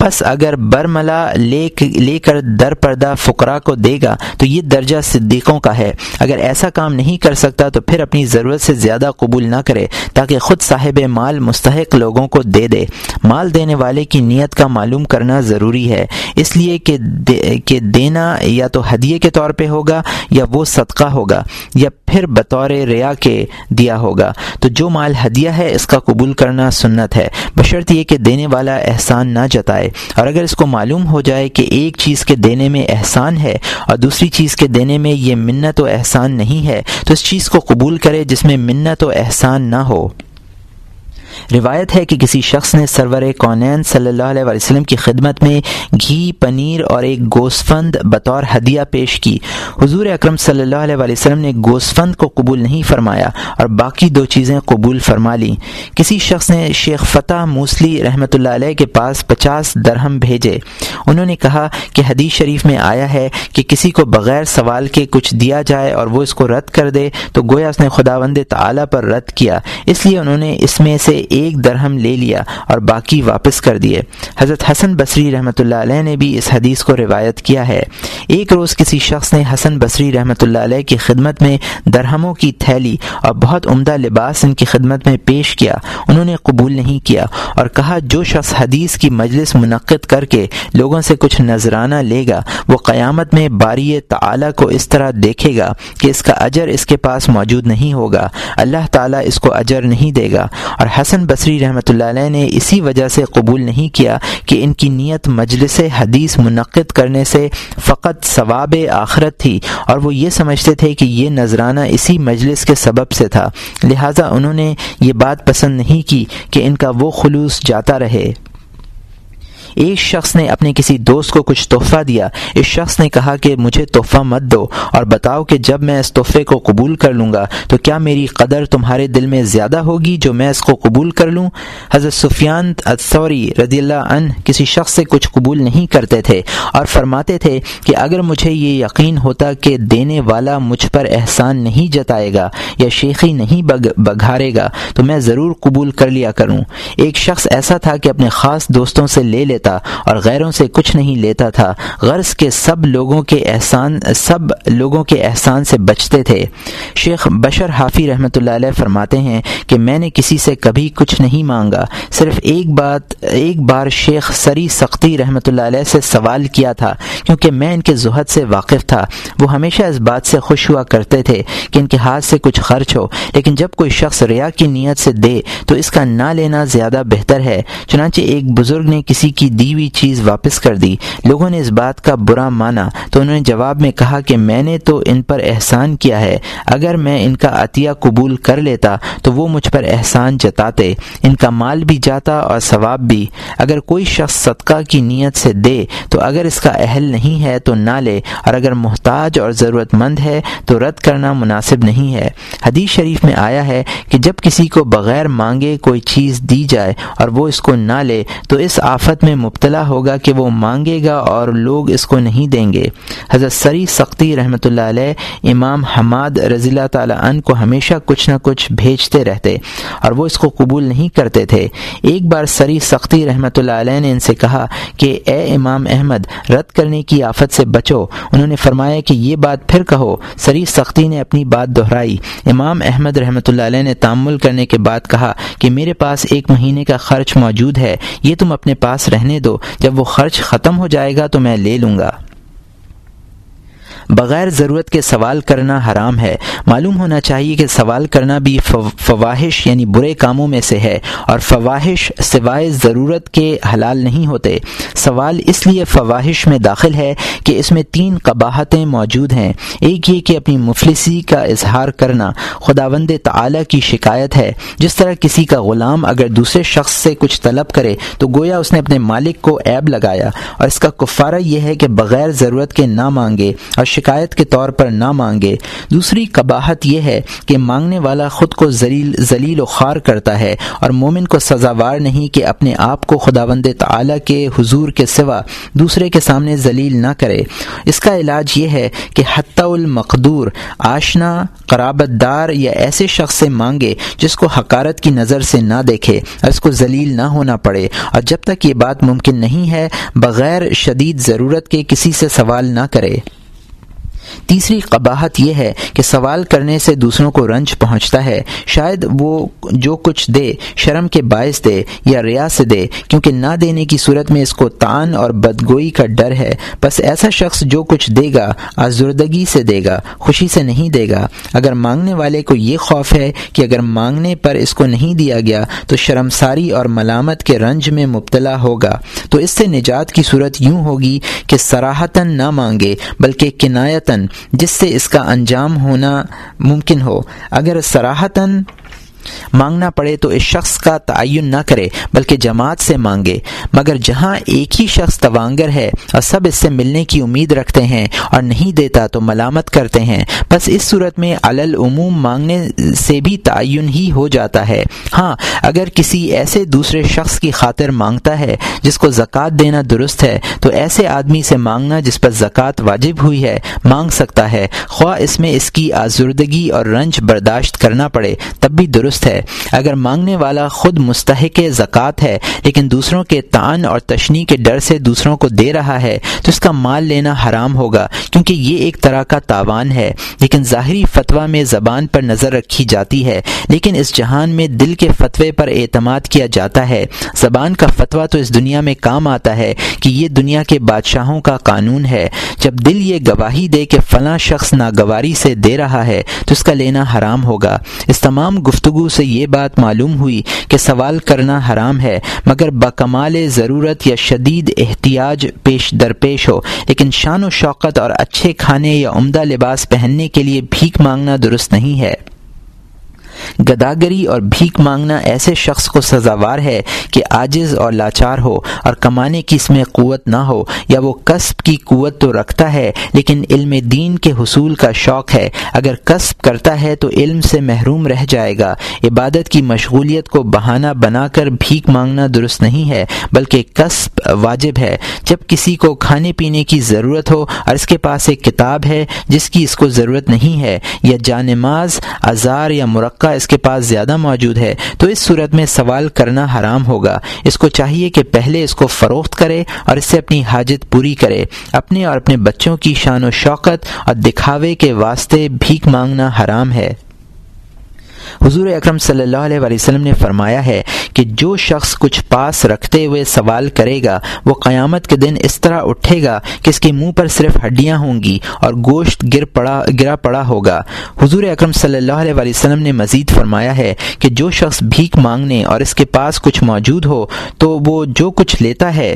پس اگر برملا لے لے کر در پردہ فقرا کو دے گا، تو یہ درجہ صدیقوں کا ہے۔ اگر ایسا کام نہیں کر سکتا، تو پھر اپنی ضرورت سے زیادہ قبول نہ کرے، تاکہ خود صاحب مال مستحق لوگوں کو دے دے۔ مال دینے والے کی نیت کا معلوم کرنا ضروری ہے۔ اس لیے کہ دے کہ دینا یا تو ہدیے کے طور پہ ہوگا، یا وہ صدقہ ہوگا، یا پھر بطور ریا کے دیا ہوگا۔ تو جو مال ہدیہ ہے، اس کا قبول کرنا سنت ہے۔ بشرط یہ کہ دینے والا احسان نہ جتائے۔ اور اگر اس کو معلوم ہو جائے کہ ایک چیز کے دینے میں احسان ہے اور دوسری چیز کے دینے میں یہ منت و احسان نہیں ہے، تو اس چیز کو قبول کرے جس میں منت و احسان نہ ہو۔ روایت ہے کہ کسی شخص نے سرور کونین صلی اللہ علیہ وسلم کی خدمت میں گھی، پنیر اور ایک گوسفند بطور ہدیہ پیش کی۔ حضور اکرم صلی اللہ علیہ وسلم نے گوسفند کو قبول نہیں فرمایا اور باقی دو چیزیں قبول فرما لیں۔ کسی شخص نے شیخ فتح موسلی رحمۃ اللہ علیہ کے پاس پچاس درہم بھیجے۔ انہوں نے کہا کہ حدیث شریف میں آیا ہے کہ کسی کو بغیر سوال کے کچھ دیا جائے اور وہ اس کو رد کر دے تو گویا اس نے خدا وند تعلیٰ پر رد کیا۔ اس لیے انہوں نے اس میں سے ایک درہم لے لیا اور باقی واپس کر دیے۔ حضرت حسن بصری رحمۃ اللہ علیہ نے بھی اس حدیث کو روایت کیا ہے۔ ایک روز کسی شخص نے حسن بصری رحمۃ اللہ علیہ کی خدمت میں درہموں کی تھیلی اور بہت عمدہ لباس ان کی خدمت میں پیش کیا۔ انہوں نے قبول نہیں کیا اور کہا، جو شخص حدیث کی مجلس منعقد کر کے لوگوں سے کچھ نذرانہ لے گا، وہ قیامت میں باری تعالی کو اس طرح دیکھے گا کہ اس کا اجر اس کے پاس موجود نہیں ہوگا۔ اللہ تعالیٰ اس کو اجر نہیں دے گا۔ اور حسن بصری رحمۃ اللہ علیہ نے اسی وجہ سے قبول نہیں کیا کہ ان کی نیت مجلس حدیث منعقد کرنے سے فقط ثواب آخرت تھی اور وہ یہ سمجھتے تھے کہ یہ نذرانہ اسی مجلس کے سبب سے تھا۔ لہٰذا انہوں نے یہ بات پسند نہیں کی کہ ان کا وہ خلوص جاتا رہے۔ ایک شخص نے اپنے کسی دوست کو کچھ تحفہ دیا۔ اس شخص نے کہا کہ مجھے تحفہ مت دو اور بتاؤ کہ جب میں اس تحفے کو قبول کر لوں گا تو کیا میری قدر تمہارے دل میں زیادہ ہوگی جو میں اس کو قبول کر لوں؟ حضرت سفیان اتوری رضی اللہ عنہ کسی شخص سے کچھ قبول نہیں کرتے تھے اور فرماتے تھے کہ اگر مجھے یہ یقین ہوتا کہ دینے والا مجھ پر احسان نہیں جتائے گا یا شیخی نہیں بگھارے گا تو میں ضرور قبول کر لیا کروں۔ ایک شخص ایسا تھا کہ اپنے خاص دوستوں سے لے لیتا اور غیروں سے کچھ نہیں لیتا تھا۔ غرض کے سب لوگوں کے احسان، سب لوگوں کے احسان سے بچتے تھے۔ شیخ بشر حافی رحمۃ اللہ علیہ فرماتے ہیں کہ میں نے کسی سے کبھی کچھ نہیں مانگا۔ صرف ایک بات، ایک بار شیخ سری سختی رحمۃ اللہ علیہ سے سوال کیا تھا، کیونکہ میں ان کے زہد سے واقف تھا۔ وہ ہمیشہ اس بات سے خوش ہوا کرتے تھے کہ ان کے ہاتھ سے کچھ خرچ ہو، لیکن جب کوئی شخص ریا کی نیت سے دے تو اس کا نہ لینا زیادہ بہتر ہے۔ چنانچہ ایک بزرگ نے کسی کی دی ہوئی چیز واپس کر دی۔ لوگوں نے اس بات کا برا مانا۔ تو انہوں نے جواب میں کہا کہ میں نے تو ان پر احسان کیا ہے۔ اگر میں ان کا عطیہ قبول کر لیتا تو وہ مجھ پر احسان جتاتے۔ ان کا مال بھی جاتا اور ثواب بھی۔ اگر کوئی شخص صدقہ کی نیت سے دے تو اگر اس کا اہل نہیں ہے تو نہ لے۔ اور اگر محتاج اور ضرورت مند ہے تو رد کرنا مناسب نہیں ہے۔ حدیث شریف میں آیا ہے کہ جب کسی کو بغیر مانگے کوئی چیز دی جائے اور وہ اس کو نہ لے تو اس آفت میں مبتلا ہوگا کہ وہ مانگے گا اور لوگ اس کو نہیں دیں گے۔ حضرت سری سختی رحمۃ اللہ علیہ امام حماد رضی اللہ تعالیٰ عنہ کو ہمیشہ کچھ نہ کچھ بھیجتے رہتے اور وہ اس کو قبول نہیں کرتے تھے۔ ایک بار سری سختی رحمۃ اللہ علیہ نے ان سے کہا کہ اے امام احمد، رد کرنے کی آفت سے بچو۔ انہوں نے فرمایا کہ یہ بات پھر کہو۔ سری سختی نے اپنی بات دہرائی۔ امام احمد رحمۃ اللہ علیہ نے تعمل کرنے کے بعد کہا کہ میرے پاس ایک مہینے کا خرچ موجود ہے، یہ تم اپنے پاس رہنے دو۔ جب وہ خرچ ختم ہو جائے گا تو میں لے لوں گا۔ بغیر ضرورت کے سوال کرنا حرام ہے۔ معلوم ہونا چاہیے کہ سوال کرنا بھی فواہش یعنی برے کاموں میں سے ہے اور فواہش سوائے ضرورت کے حلال نہیں ہوتے۔ سوال اس لیے فواہش میں داخل ہے کہ اس میں تین قباہتیں موجود ہیں۔ ایک یہ کہ اپنی مفلسی کا اظہار کرنا خداوند تعالی کی شکایت ہے۔ جس طرح کسی کا غلام اگر دوسرے شخص سے کچھ طلب کرے تو گویا اس نے اپنے مالک کو عیب لگایا۔ اور اس کا کفارہ یہ ہے کہ بغیر ضرورت کے نہ مانگے اور شکایت کے طور پر نہ مانگے۔ دوسری قباحت یہ ہے کہ مانگنے والا خود کو ذلیل ذلیل و خوار کرتا ہے اور مومن کو سزاوار نہیں کہ اپنے آپ کو خداوند تعالی کے حضور کے سوا دوسرے کے سامنے ذلیل نہ کرے۔ اس کا علاج یہ ہے کہ حتی المقدور، آشنا قرابت دار یا ایسے شخص سے مانگے جس کو حکارت کی نظر سے نہ دیکھے اور اس کو ذلیل نہ ہونا پڑے۔ اور جب تک یہ بات ممکن نہیں ہے، بغیر شدید ضرورت کے کسی سے سوال نہ کرے۔ تیسری قباحت یہ ہے کہ سوال کرنے سے دوسروں کو رنج پہنچتا ہے۔ شاید وہ جو کچھ دے، شرم کے باعث دے یا ریا سے دے، کیونکہ نہ دینے کی صورت میں اس کو تان اور بدگوئی کا ڈر ہے۔ بس ایسا شخص جو کچھ دے گا، آزردگی سے دے گا، خوشی سے نہیں دے گا۔ اگر مانگنے والے کو یہ خوف ہے کہ اگر مانگنے پر اس کو نہیں دیا گیا، تو شرمساری اور ملامت کے رنج میں مبتلا ہوگا۔ تو اس سے نجات کی صورت یوں ہوگی کہ سراہتاً نہ مانگے، بلکہ کنایتاً جس سے اس کا انجام ہونا ممکن ہو۔ اگر سراہتاً مانگنا پڑے تو اس شخص کا تعین نہ کرے، بلکہ جماعت سے مانگے۔ مگر جہاں ایک ہی شخص توانگر ہے اور سب اس سے ملنے کی امید رکھتے ہیں اور نہیں دیتا تو ملامت کرتے ہیں۔ بس اس صورت میں علموم مانگنے سے بھی تعین ہی ہو جاتا ہے۔ ہاں اگر کسی ایسے دوسرے شخص کی خاطر مانگتا ہے جس کو زکوٰۃ دینا درست ہے، تو ایسے آدمی سے مانگنا جس پر زکوٰۃ واجب ہوئی ہے، مانگ سکتا ہے۔ خواہ اس میں اس کی آزردگی اور رنج برداشت کرنا پڑے، تب بھی درست ہے۔ اگر مانگنے والا خود مستحق زکوٰۃ ہے، لیکن دوسروں کے تان اور تشنی کے ڈر سے دوسروں کو دے رہا ہے، تو اس کا مال لینا حرام ہوگا، کیونکہ یہ ایک طرح کا تاوان ہے۔ لیکن ظاہری فتویٰ میں زبان پر نظر رکھی جاتی ہے، لیکن اس جہان میں دل کے فتوے پر اعتماد کیا جاتا ہے۔ زبان کا فتویٰ تو اس دنیا میں کام آتا ہے کہ یہ دنیا کے بادشاہوں کا قانون ہے۔ جب دل یہ گواہی دے کہ فلاں شخص ناگواری سے دے رہا ہے، تو اس کا لینا حرام ہوگا۔ اس تمام گفتگو سے یہ بات معلوم ہوئی کہ سوال کرنا حرام ہے، مگر بکمال ضرورت یا شدید احتیاج پیش درپیش ہو۔ لیکن شان و شوقت اور اچھے کھانے یا عمدہ لباس پہننے کے لیے بھیک مانگنا درست نہیں ہے۔ گداگری اور بھیک مانگنا ایسے شخص کو سزاوار ہے کہ عاجز اور لاچار ہو اور کمانے کی اس میں قوت نہ ہو، یا وہ قصب کی قوت تو رکھتا ہے، لیکن علم دین کے حصول کا شوق ہے۔ اگر قصب کرتا ہے تو علم سے محروم رہ جائے گا۔ عبادت کی مشغولیت کو بہانہ بنا کر بھیک مانگنا درست نہیں ہے، بلکہ قصب واجب ہے۔ جب کسی کو کھانے پینے کی ضرورت ہو اور اس کے پاس ایک کتاب ہے جس کی اس کو ضرورت نہیں ہے، یا جانماز، ازار یا مرقع اس کے پاس زیادہ موجود ہے، تو اس صورت میں سوال کرنا حرام ہوگا۔ اس کو چاہیے کہ پہلے اس کو فروخت کرے اور اس سے اپنی حاجت پوری کرے۔ اپنے اور اپنے بچوں کی شان و شوقت اور دکھاوے کے واسطے بھیک مانگنا حرام ہے۔ حضور اکرم صلی اللہ علیہ وسلم نے فرمایا ہے کہ جو شخص کچھ پاس رکھتے ہوئے سوال کرے گا، وہ قیامت کے دن اس طرح اٹھے گا کہ اس کے منہ پر صرف ہڈیاں ہوں گی اور گوشت گر پڑا، گرا پڑا ہوگا۔ حضور اکرم صلی اللہ علیہ وسلم نے مزید فرمایا ہے کہ جو شخص بھیک مانگنے اور اس کے پاس کچھ موجود ہو، تو وہ جو کچھ لیتا ہے۔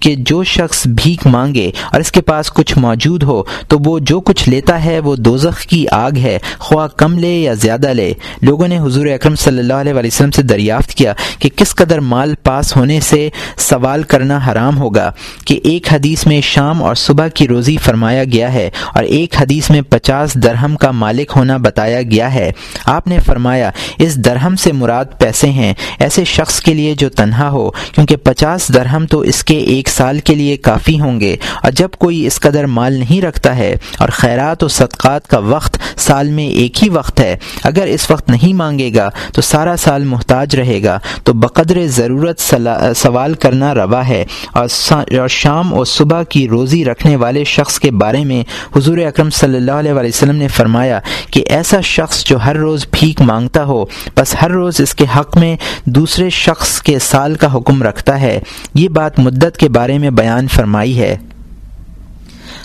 کہ جو شخص بھیک مانگے اور اس کے پاس کچھ موجود ہو، تو وہ جو کچھ لیتا ہے وہ دوزخ کی آگ ہے، خواہ کم لے یا زیادہ لے۔ لوگوں نے حضور اکرم صلی اللہ علیہ وسلم سے دریافت کیا کہ کس قدر مال پاس ہونے سے سوال کرنا حرام ہوگا۔ کہ ایک حدیث میں شام اور صبح کی روزی فرمایا گیا ہے اور ایک حدیث میں پچاس درہم کا مالک ہونا بتایا گیا ہے۔ آپ نے فرمایا، اس درہم سے مراد پیسے ہیں، ایسے شخص کے لیے جو تنہا ہو، کیونکہ پچاس درہم تو اس کے ایک سال کے لیے کافی ہوں گے۔ اور جب کوئی اس قدر مال نہیں رکھتا ہے اور خیرات و صدقات کا وقت سال میں ایک ہی وقت ہے، اگر اس وقت نہیں مانگے گا تو سارا سال محتاج رہے گا۔ تو بقدر ضرورت سوال کرنا روا ہے۔ اور شام اور صبح کی روزی رکھنے والے شخص کے بارے میں حضور اکرم صلی اللہ علیہ وسلم نے فرمایا کہ ایسا شخص جو ہر روز بھیک مانگتا ہو، بس ہر روز اس کے حق میں دوسرے شخص کے سال کا حکم رکھتا ہے۔ یہ بات مدت کے بارے میں بیان فرمائی ہے۔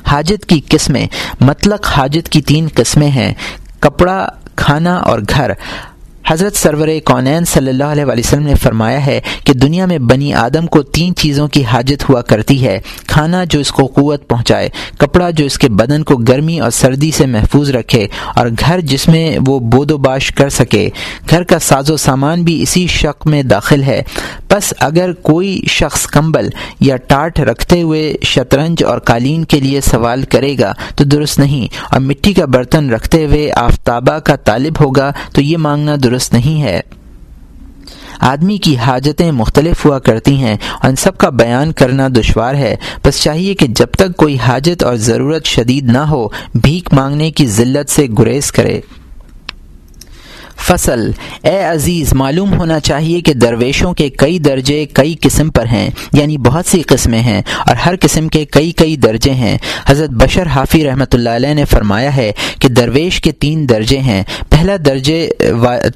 حاجت کی قسمیں، مطلق حاجت کی تین قسمیں ہیں۔ کپڑا، کھانا اور گھر۔ حضرت سرور کونین صلی اللہ علیہ وسلم نے فرمایا ہے کہ دنیا میں بنی آدم کو تین چیزوں کی حاجت ہوا کرتی ہے، کھانا جو اس کو قوت پہنچائے، کپڑا جو اس کے بدن کو گرمی اور سردی سے محفوظ رکھے اور گھر جس میں وہ بود و باش کر سکے۔ گھر کا ساز و سامان بھی اسی شک میں داخل ہے۔ بس اگر کوئی شخص کمبل یا ٹاٹ رکھتے ہوئے شطرنج اور قالین کے لیے سوال کرے گا تو درست نہیں اور مٹی کا برتن رکھتے ہوئے آفتابہ کا طالب ہوگا تو یہ مانگنا درست درست نہیں ہے۔ آدمی کی حاجتیں مختلف ہوا کرتی ہیں اور ان سب کا بیان کرنا دشوار ہے۔ بس چاہیے کہ جب تک کوئی حاجت اور ضرورت شدید نہ ہو، بھیک مانگنے کی ذلت سے گریز کرے۔ فصل۔ اے عزیز، معلوم ہونا چاہیے کہ درویشوں کے کئی درجے کئی قسم پر ہیں یعنی بہت سی قسمیں ہیں اور ہر قسم کے کئی کئی درجے ہیں۔ حضرت بشر حافی رحمۃ اللہ علیہ نے فرمایا ہے کہ درویش کے تین درجے ہیں۔ پہلا درجے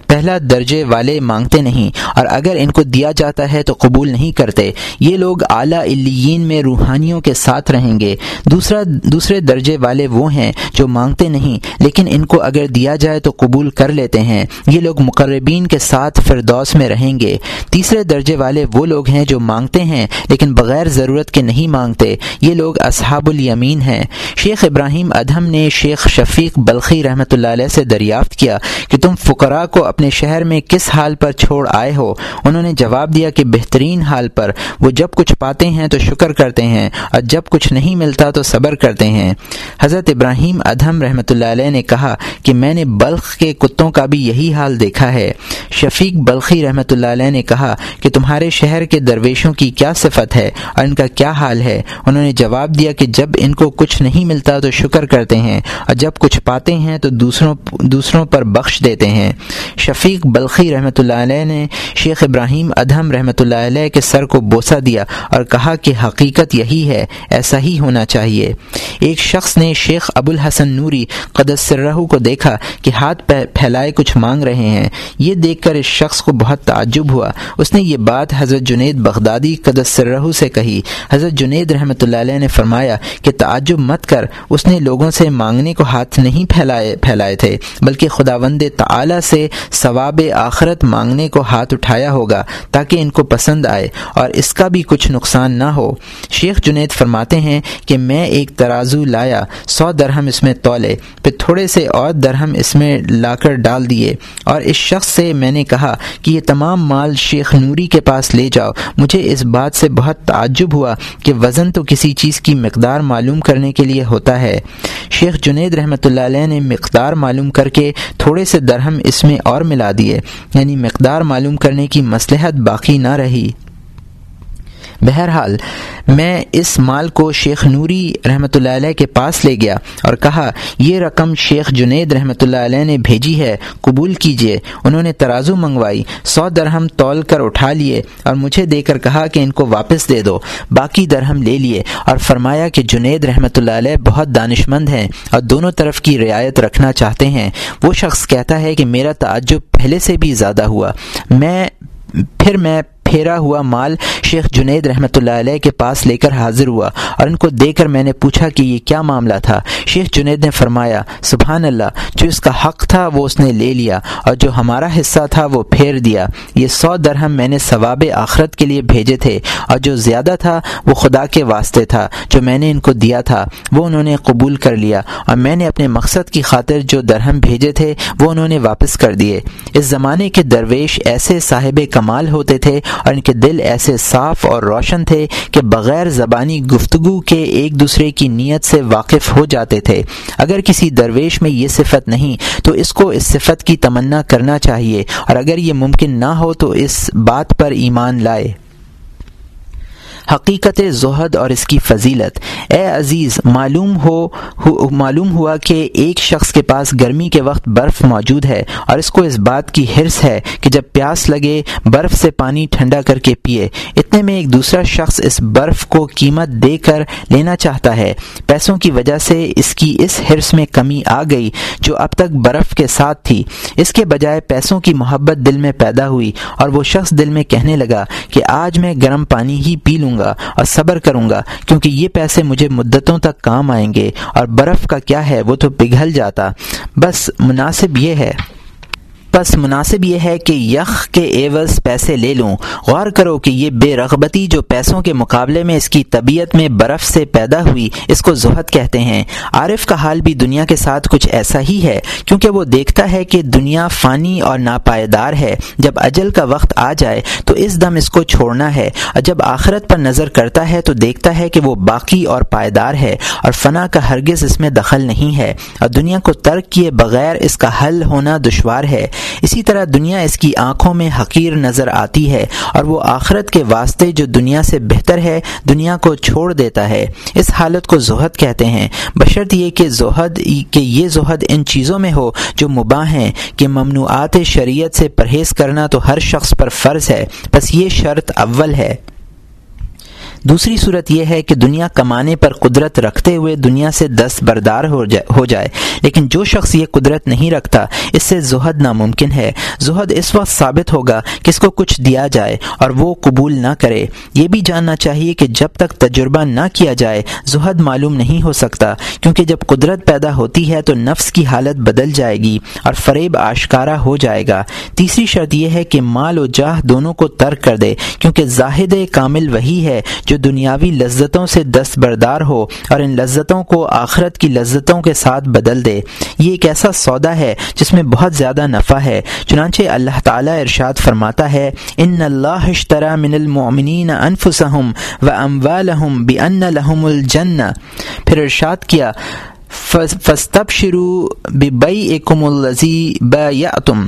پہلا درجے والے مانگتے نہیں اور اگر ان کو دیا جاتا ہے تو قبول نہیں کرتے۔ یہ لوگ اعلیٰ الین میں روحانیوں کے ساتھ رہیں گے۔ دوسرا، دوسرے درجے والے وہ ہیں جو مانگتے نہیں، لیکن ان کو اگر دیا جائے تو قبول کر لیتے ہیں۔ یہ لوگ مقربین کے ساتھ فردوس میں رہیں گے۔ تیسرے درجے والے وہ لوگ ہیں جو مانگتے ہیں، لیکن بغیر ضرورت کے نہیں مانگتے۔ یہ لوگ اصحاب الیمین ہیں۔ شیخ ابراہیم ادہم نے شیخ شفیق بلخی رحمۃ اللہ علیہ سے دریافت کیا کہ تم فقراء کو اپنے شہر میں کس حال پر چھوڑ آئے ہو؟ انہوں نے جواب دیا کہ بہترین حال پر وہ جب کچھ پاتے ہیں تو شکر کرتے ہیں، اور جب کچھ نہیں ملتا تو صبر کرتے ہیں۔ حضرت ابراہیم ادہم رحمۃ اللہ علیہ نے کہا کہ میں نے بلخ کے کتوں کا بھی یہی حال دیکھا ہے۔ شفیق بلخی رحمۃ اللہ علیہ نے کہا کہ تمہارے شہر کے درویشوں کی کیا صفت ہے اور ان کا کیا حال ہے؟ انہوں نے جواب دیا کہ جب ان کو کچھ نہیں ملتا تو شکر کرتے ہیں اور جب کچھ پاتے ہیں تو دوسروں دوسروں پر بخش دیتے ہیں۔ شفیق بلخی رحمۃ اللہ علیہ نے شیخ ابراہیم ادہم رحمۃ اللہ علیہ کے سر کو بوسہ دیا اور کہا کہ حقیقت یہی ہے، ایسا ہی ہونا چاہیے۔ ایک شخص نے شیخ ابو الحسن نوری قدس کو دیکھا کہ ہاتھ پھیلائے کچھ مانگ رہے ہیں۔ یہ دیکھ کر اس شخص کو بہت تعجب ہوا۔ اس نے یہ بات حضرت جنید بغدادی قدس سرہ سے کہی۔ حضرت جنید رحمۃ اللہ علیہ نے فرمایا کہ تعجب مت کر، اس نے لوگوں سے مانگنے کو ہاتھ نہیں پھیلائے پھیلائے تھے، بلکہ خدا وند سے ثواب آخرت مانگنے کو ہاتھ اٹھایا ہوگا تاکہ ان کو پسند آئے اور اس کا بھی کچھ نقصان نہ ہو۔ شیخ جنید فرماتے ہیں کہ میں ایک ترازو لایا، سو درہم اس میں تولے، پھر تھوڑے سے اور درہم اس میں لا کر ڈال دیے۔ اور اس شخص سے میں نے کہا کہ یہ تمام مال شیخ نوری کے پاس لے جاؤ۔ مجھے اس بات سے بہت تعجب ہوا کہ وزن تو کسی چیز کی مقدار معلوم کرنے کے لیے ہوتا ہے۔ شیخ جنید رحمۃ اللہ علیہ نے مقدار معلوم کر کے تھوڑے سے درہم اس میں اور ملا دیے یعنی مقدار معلوم کرنے کی مصلحت باقی نہ رہی۔ بہرحال میں اس مال کو شیخ نوری رحمۃ اللہ علیہ کے پاس لے گیا اور کہا، یہ رقم شیخ جنید رحمۃ اللہ علیہ نے بھیجی ہے، قبول کیجیے انہوں نے ترازو منگوائی، سو درہم تول کر اٹھا لیے اور مجھے دے کر کہا کہ ان کو واپس دے دو، باقی درہم لے لیے۔ اور فرمایا کہ جنید رحمۃ اللہ علیہ بہت دانش مند ہیں اور دونوں طرف کی رعایت رکھنا چاہتے ہیں۔ وہ شخص کہتا ہے کہ میرا تعجب پہلے سے بھی زیادہ ہوا۔ میں پھر میں پھیرا ہوا مال شیخ جنید رحمۃ اللہ علیہ کے پاس لے کر حاضر ہوا اور ان کو دے کر میں نے پوچھا کہ یہ کیا معاملہ تھا۔ شیخ جنید نے فرمایا، سبحان اللہ، جو اس کا حق تھا وہ اس نے لے لیا اور جو ہمارا حصہ تھا وہ پھیر دیا۔ یہ سو درہم میں نے ثواب آخرت کے لیے بھیجے تھے اور جو زیادہ تھا وہ خدا کے واسطے تھا، جو میں نے ان کو دیا تھا، وہ انہوں نے قبول کر لیا اور میں نے اپنے مقصد کی خاطر جو درہم بھیجے تھے وہ انہوں نے واپس کر دیے۔ اس زمانے کے درویش ایسے صاحب کمال ہوتے تھے اور ان کے دل ایسے صاف اور روشن تھے کہ بغیر زبانی گفتگو کے ایک دوسرے کی نیت سے واقف ہو جاتے تھے۔ اگر کسی درویش میں یہ صفت نہیں، تو اس کو اس صفت کی تمنا کرنا چاہیے۔ اور اگر یہ ممکن نہ ہو، تو اس بات پر ایمان لائے۔ حقیقت زہد اور اس کی فضیلت۔ اے عزیز، معلوم ہو معلوم ہوا کہ ایک شخص کے پاس گرمی کے وقت برف موجود ہے اور اس کو اس بات کی حرص ہے کہ جب پیاس لگے، برف سے پانی ٹھنڈا کر کے پیے۔ اتنے میں ایک دوسرا شخص اس برف کو قیمت دے کر لینا چاہتا ہے۔ پیسوں کی وجہ سے اس کی اس حرص میں کمی آ گئی جو اب تک برف کے ساتھ تھی۔ اس کے بجائے پیسوں کی محبت دل میں پیدا ہوئی اور وہ شخص دل میں کہنے لگا کہ آج میں گرم پانی ہی پی لوں گا اور صبر کروں گا، کیونکہ یہ پیسے مجھے مدتوں تک کام آئیں گے اور برف کا کیا ہے وہ تو پگھل جاتا۔ بس مناسب یہ ہے۔ بس مناسب یہ ہے کہ یخ کے ایوز پیسے لے لوں۔ غور کرو کہ یہ بے رغبتی جو پیسوں کے مقابلے میں اس کی طبیعت میں برف سے پیدا ہوئی، اس کو زہد کہتے ہیں۔ عارف کا حال بھی دنیا کے ساتھ کچھ ایسا ہی ہے، کیونکہ وہ دیکھتا ہے کہ دنیا فانی اور ناپائیدار ہے۔ جب اجل کا وقت آ جائے تو اس دم اس کو چھوڑنا ہے۔ اور جب آخرت پر نظر کرتا ہے تو دیکھتا ہے کہ وہ باقی اور پائیدار ہے، اور فنا کا ہرگز اس میں دخل نہیں ہے۔ اور دنیا کو ترک کیے بغیر اس کا حل ہونا دشوار ہے۔ اسی طرح دنیا اس کی آنکھوں میں حقیر نظر آتی ہے اور وہ آخرت کے واسطے جو دنیا سے بہتر ہے، دنیا کو چھوڑ دیتا ہے۔ اس حالت کو زہد کہتے ہیں۔ بشرط یہ کہ زہد، کہ یہ زہد ان چیزوں میں ہو جو مباح ہیں کہ ممنوعات شریعت سے پرہیز کرنا تو ہر شخص پر فرض ہے۔ بس یہ شرط اول ہے۔ دوسری صورت یہ ہے کہ دنیا کمانے پر قدرت رکھتے ہوئے دنیا سے دست بردار ہو جائے لیکن جو شخص یہ قدرت نہیں رکھتا، اس سے زہد ناممکن ہے۔ زہد اس وقت ثابت ہوگا کہ اس کو کچھ دیا جائے اور وہ قبول نہ کرے۔ یہ بھی جاننا چاہیے کہ جب تک تجربہ نہ کیا جائے، زہد معلوم نہیں ہو سکتا۔ کیونکہ جب قدرت پیدا ہوتی ہے تو نفس کی حالت بدل جائے گی اور فریب آشکارا ہو جائے گا۔ تیسری شرط یہ ہے کہ مال و جاہ دونوں کو ترک کر دے، کیونکہ زاہد کامل وہی ہے جو دنیاوی لذتوں سے دست بردار ہو اور ان لذتوں کو آخرت کی لذتوں کے ساتھ بدل دے۔ یہ ایک ایسا سودا ہے جس میں بہت زیادہ نفع ہے۔ چنانچہ اللہ تعالیٰ ارشاد فرماتا ہے، ان اللہ اشترا من المؤمنین انفسهم و اموالهم بان لهم الجنہ۔ پھر ارشاد کیا فستب شروع ببئی الزی بیاتم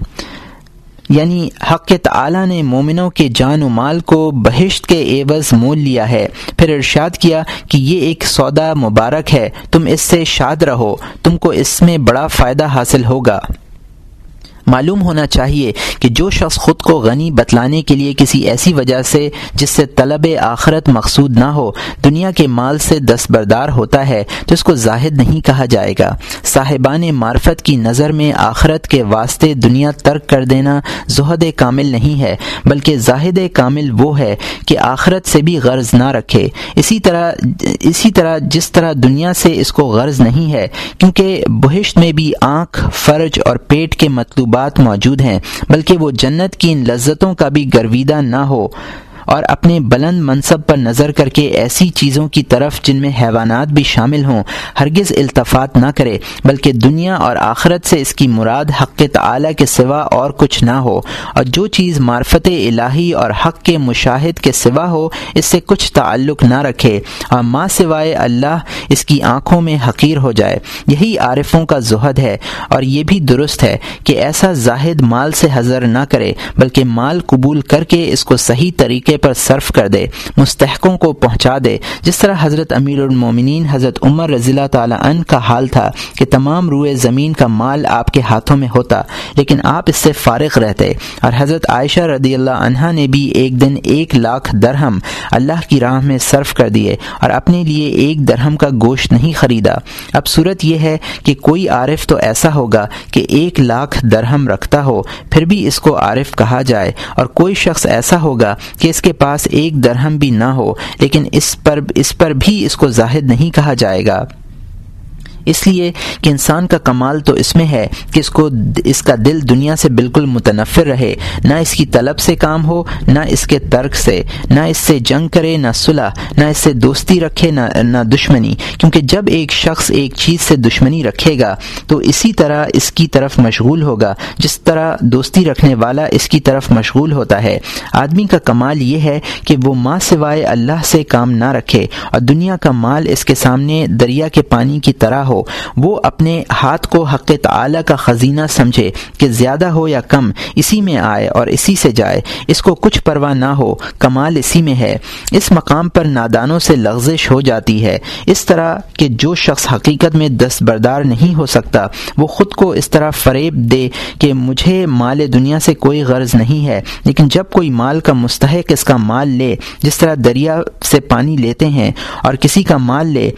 یعنی حق تعالی نے مومنوں کے جان و مال کو بہشت کے عوض مول لیا ہے۔ پھر ارشاد کیا کہ یہ ایک سودا مبارک ہے، تم اس سے شاد رہو، تم کو اس میں بڑا فائدہ حاصل ہوگا۔ معلوم ہونا چاہیے کہ جو شخص خود کو غنی بتلانے کے لیے کسی ایسی وجہ سے جس سے طلب آخرت مقصود نہ ہو، دنیا کے مال سے دستبردار ہوتا ہے، تو اس کو زاہد نہیں کہا جائے گا۔ صاحبان معرفت کی نظر میں آخرت کے واسطے دنیا ترک کر دینا زہد کامل نہیں ہے، بلکہ زاہد کامل وہ ہے کہ آخرت سے بھی غرض نہ رکھے۔ اسی طرح اسی طرح جس طرح دنیا سے اس کو غرض نہیں ہے، کیونکہ بہشت میں بھی آنکھ، فرج اور پیٹ کے مطلوبات موجود ہیں بلکہ وہ جنت کی ان لذتوں کا بھی گرویدہ نہ ہو۔ اور اپنے بلند منصب پر نظر کر کے ایسی چیزوں کی طرف جن میں حیوانات بھی شامل ہوں، ہرگز التفات نہ کرے، بلکہ دنیا اور آخرت سے اس کی مراد حق تعالی کے سوا اور کچھ نہ ہو۔ اور جو چیز معرفت الہی اور حق کے مشاہد کے سوا ہو، اس سے کچھ تعلق نہ رکھے۔ اور ماں سوائے اللہ، اس کی آنکھوں میں حقیر ہو جائے۔ یہی عارفوں کا زہد ہے۔ اور یہ بھی درست ہے کہ ایسا زاہد مال سے حضر نہ کرے، بلکہ مال قبول کر کے اس کو صحیح طریقے پر صرف کر دے، مستحقوں کو پہنچا دے۔ جس طرح حضرت امیر المومنین حضرت عمر رضی اللہ تعالیٰ عنہ کا حال تھا کہ تمام روئے زمین کا مال آپ کے ہاتھوں میں ہوتا، لیکن آپ اس سے فارغ رہتے۔ اور حضرت عائشہ رضی اللہ عنہا نے بھی ایک دن ایک لاکھ درہم اللہ کی راہ میں صرف کر دیے اور اپنے لیے ایک درہم کا گوشت نہیں خریدا۔ اب صورت یہ ہے کہ کوئی عارف تو ایسا ہوگا کہ ایک لاکھ درہم رکھتا ہو، پھر بھی اس کو عارف کہا جائے۔ اور کوئی شخص ایسا ہوگا کہ اس کے کے پاس ایک درہم بھی نہ ہو، لیکن اس پر اس پر بھی اس کو زاہد نہیں کہا جائے گا۔ اس لیے کہ انسان کا کمال تو اس میں ہے کہ اس کو اس کا دل دنیا سے بالکل متنفر رہے، نہ اس کی طلب سے کام ہو، نہ اس کے ترک سے، نہ اس سے جنگ کرے، نہ صلح، نہ اس سے دوستی رکھے، نہ نہ دشمنی۔ کیونکہ جب ایک شخص ایک چیز سے دشمنی رکھے گا، تو اسی طرح اس کی طرف مشغول ہوگا۔ جس طرح دوستی رکھنے والا اس کی طرف مشغول ہوتا ہے۔ آدمی کا کمال یہ ہے کہ وہ ماں سوائے اللہ سے کام نہ رکھے اور دنیا کا مال اس کے سامنے دریا کے پانی کی طرح ہو۔ وہ اپنے ہاتھ کو حق تعالی کا خزینہ سمجھے کہ زیادہ ہو یا کم اسی میں آئے اور اسی سے جائے، اس کو کچھ پرواہ نہ ہو، کمال اسی میں ہے۔ اس مقام پر نادانوں سے لغزش ہو جاتی ہے۔ اس طرح کہ جو شخص حقیقت میں دستبردار نہیں ہو سکتا، وہ خود کو اس طرح فریب دے کہ مجھے مال دنیا سے کوئی غرض نہیں ہے، لیکن جب کوئی مال کا مستحق اس کا مال لے، جس طرح دریا سے پانی لیتے ہیں اور کسی کا مال لے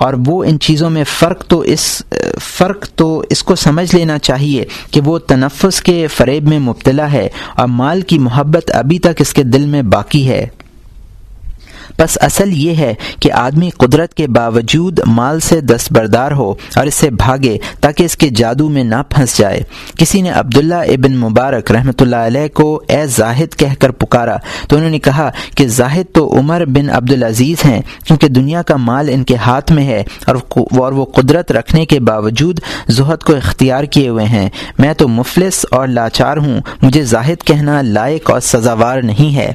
اور وہ ان چیزوں میں فرق تو اس، فرق تو اس کو سمجھ لینا چاہیے کہ وہ تنفس کے فریب میں مبتلا ہے اور مال کی محبت ابھی تک اس کے دل میں باقی ہے۔ بس اصل یہ ہے کہ آدمی قدرت کے باوجود مال سے دستبردار ہو اور اسے بھاگے تاکہ اس کے جادو میں نہ پھنس جائے۔ کسی نے عبداللہ ابن مبارک رحمۃ اللہ علیہ کو اے زاہد کہہ کر پکارا تو انہوں نے کہا کہ زاہد تو عمر بن عبدالعزیز ہیں، کیونکہ دنیا کا مال ان کے ہاتھ میں ہے اور وہ قدرت رکھنے کے باوجود زہد کو اختیار کیے ہوئے ہیں۔ میں تو مفلس اور لاچار ہوں، مجھے زاہد کہنا لائق اور سزاوار نہیں ہے۔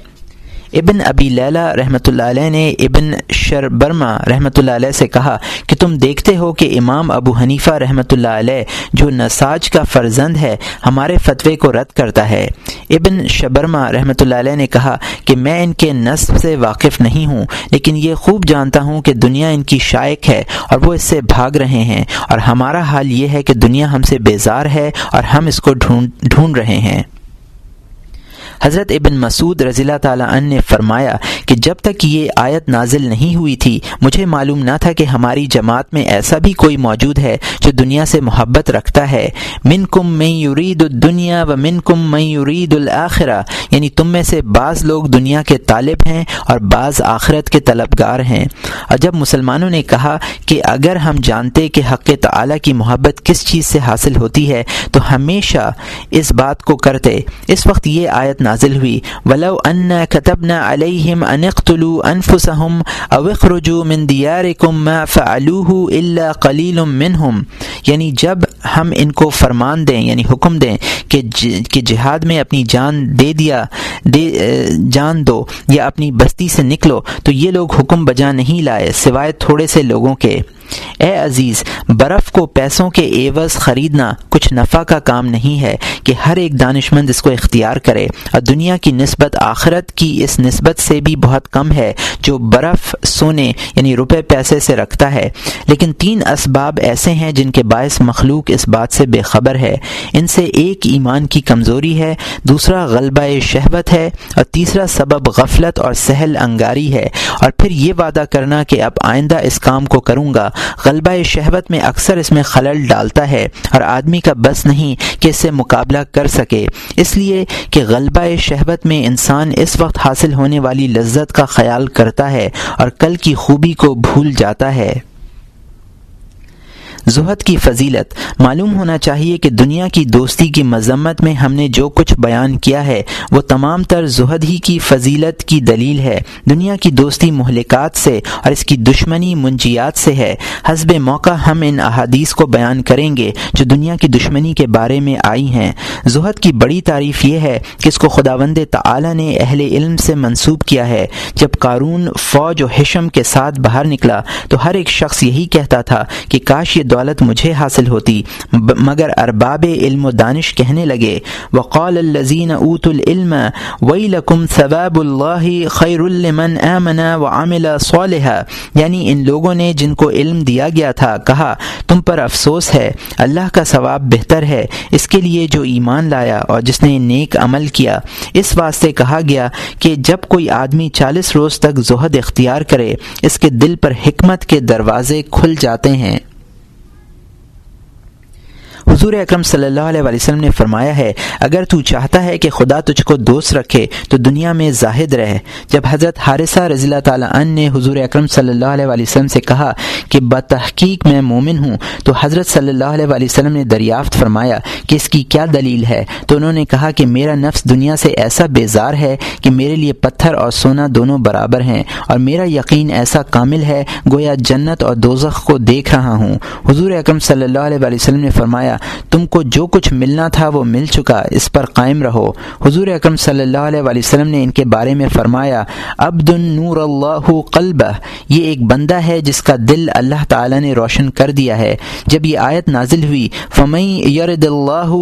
ابن ابی لیلا رحمۃ اللہ علیہ نے ابن شربرما رحمۃ اللہ علیہ سے کہا کہ تم دیکھتے ہو کہ امام ابو حنیفہ رحمۃ اللہ علیہ جو نساج کا فرزند ہے، ہمارے فتوے کو رد کرتا ہے۔ ابن شبرما رحمۃ اللہ علیہ نے کہا کہ میں ان کے نصب سے واقف نہیں ہوں، لیکن یہ خوب جانتا ہوں کہ دنیا ان کی شائق ہے اور وہ اس سے بھاگ رہے ہیں۔ اور ہمارا حال یہ ہے کہ دنیا ہم سے بیزار ہے اور ہم اس کو ڈھونڈ ڈھونڈ رہے ہیں۔ حضرت ابن مسعود رضی اللہ تعالیٰ عنہ نے فرمایا کہ جب تک یہ آیت نازل نہیں ہوئی تھی، مجھے معلوم نہ تھا کہ ہماری جماعت میں ایسا بھی کوئی موجود ہے جو دنیا سے محبت رکھتا ہے۔ من کم میں یرید الدنیا و من کم میں یرید الآخرہ یعنی تم میں سے بعض لوگ دنیا کے طالب ہیں اور بعض آخرت کے طلبگار ہیں۔ اور جب مسلمانوں نے کہا کہ اگر ہم جانتے کہ حق تعلیٰ کی محبت کس چیز سے حاصل ہوتی ہے، تو ہمیشہ اس بات کو کرتے۔ اس وقت یہ آیت نازل ہوئی۔ ولو ان كتبنا عليهم ان اقتلوا انفسهم او اخرجوا من دياركم ما فعلوه الا قليل منهم۔ یعنی جب ہم ان کو فرمان دیں یعنی حکم دیں کہ کہ جہاد میں اپنی جان دے دیا، دے جان دو یا اپنی بستی سے نکلو، تو یہ لوگ حکم بجا نہیں لائے، سوائے تھوڑے سے لوگوں کے۔ اے عزیز، برف کو پیسوں کے ایوز خریدنا کچھ نفع کا کام نہیں ہے کہ ہر ایک دانش مند اس کو اختیار کرے۔ اور دنیا کی نسبت آخرت کی اس نسبت سے بھی بہت کم ہے جو برف سونے یعنی روپے پیسے سے رکھتا ہے۔ لیکن تین اسباب ایسے ہیں جن کے باعث مخلوق اس بات سے بے خبر ہے۔ ان سے ایک ایمان کی کمزوری ہے، دوسرا غلبہ شہوت ہے، اور تیسرا سبب غفلت اور سہل انگاری ہے۔ اور پھر یہ وعدہ کرنا کہ اب آئندہ اس کام کو کروں گا غلبہ شہوت میں اکثر اس میں خلل ڈالتا ہے اور آدمی کا بس نہیں کہ اس سے مقابلہ کر سکے۔ اس لیے کہ غلبہ شہوت میں انسان اس وقت حاصل ہونے والی لذت کا خیال کرتا ہے اور کل کی خوبی کو بھول جاتا ہے۔ زہد کی فضیلت۔ معلوم ہونا چاہیے کہ دنیا کی دوستی کی مذمت میں ہم نے جو کچھ بیان کیا ہے، وہ تمام تر زہد ہی کی فضیلت کی دلیل ہے۔ دنیا کی دوستی مہلکات سے اور اس کی دشمنی منجیات سے ہے۔ حسب موقع ہم ان احادیث کو بیان کریں گے جو دنیا کی دشمنی کے بارے میں آئی ہیں۔ زہد کی بڑی تعریف یہ ہے کہ اس کو خداوند تعالی نے اہل علم سے منسوب کیا ہے۔ جب قارون، فوج و حشم کے ساتھ باہر نکلا تو ہر ایک شخص یہی کہتا تھا کہ کاش یہ دولت مجھے حاصل ہوتی۔ مگر ارباب علم و دانش کہنے لگے، وقال الزین اوت العلم، ویلکم ثواب اللہ خیر المن امن و عامل صالحہ یعنی ان لوگوں نے جن کو علم دیا گیا تھا، کہا، تم پر افسوس ہے، اللہ کا ثواب بہتر ہے، اس کے لیے جو ایمان لایا اور جس نے نیک عمل کیا۔ اس واسطے کہا گیا کہ جب کوئی آدمی چالیس روز تک زہد اختیار کرے، اس کے دل پر حکمت کے دروازے کھل جاتے ہیں۔ حضور اکرم صلی اللہ علیہ وسلم نے فرمایا ہے، اگر تو چاہتا ہے کہ خدا تجھ کو دوست رکھے، تو دنیا میں زاہد رہے جب حضرت حارثہ رضی اللہ تعالیٰ عنہ نے حضور اکرم صلی اللہ علیہ وسلم سے کہا کہ بتحقیق میں مومن ہوں، تو حضرت صلی اللہ علیہ وسلم نے دریافت فرمایا کہ اس کی کیا دلیل ہے؟ تو انہوں نے کہا کہ میرا نفس دنیا سے ایسا بیزار ہے کہ میرے لیے پتھر اور سونا دونوں برابر ہیں، اور میرا یقین ایسا کامل ہے، گویا جنت اور دوزخ کو دیکھ رہا ہوں۔ حضور اکرم صلی اللہ علیہ وسلم نے فرمایا تم کو جو کچھ ملنا تھا وہ مل چکا، اس پر قائم رہو۔ حضور اکرم صلی اللہ علیہ وسلم نے ان کے بارے میں فرمایا، عبد نور اللہ قلب یہ ایک بندہ ہے جس کا دل اللہ تعالی نے روشن کر دیا ہے۔ جب یہ آیت نازل ہوئی فمئی یرد اللہ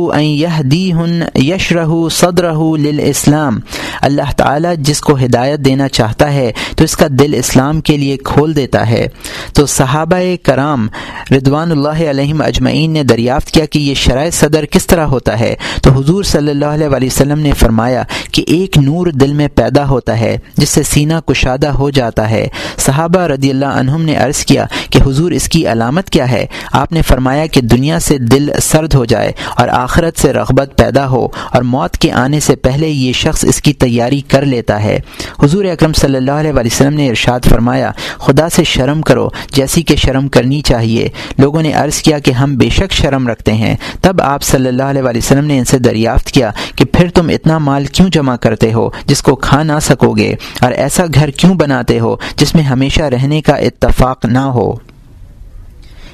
یشرہ صدرہ للاسلام اللہ تعالی جس کو ہدایت دینا چاہتا ہے، تو اس کا دل اسلام کے لیے کھول دیتا ہے۔ تو صحابہ کرام ردوان اللہ علیہم اجمعین نے دریافت کیا کہ یہ شرائع صدر کس طرح ہوتا ہے؟ تو حضور صلی اللہ علیہ وسلم نے فرمایا کہ ایک نور دل میں پیدا ہوتا ہے، جس سے سینہ کشادہ ہو جاتا ہے۔ صحابہ رضی اللہ عنہم نے عرض کیا کہ حضور اس کی علامت کیا ہے؟ آپ نے فرمایا کہ دنیا سے دل سرد ہو جائے اور آخرت سے رغبت پیدا ہو اور موت کے آنے سے پہلے یہ شخص اس کی تیاری کر لیتا ہے۔ حضور اکرم صلی اللہ علیہ وسلم نے ارشاد فرمایا، خدا سے شرم کرو، جیسی کہ شرم کرنی چاہیے۔ لوگوں نے عرض کیا کہ ہم بے شک شرم رکھتے ہیں۔ تب آپ صلی اللہ علیہ وسلم نے ان سے دریافت کیا کہ پھر تم اتنا مال کیوں جمع کرتے ہو جس کو کھا نہ سکو گے؟ اور ایسا گھر کیوں بناتے ہو جس میں ہمیشہ رہنے کا اتفاق نہ ہو؟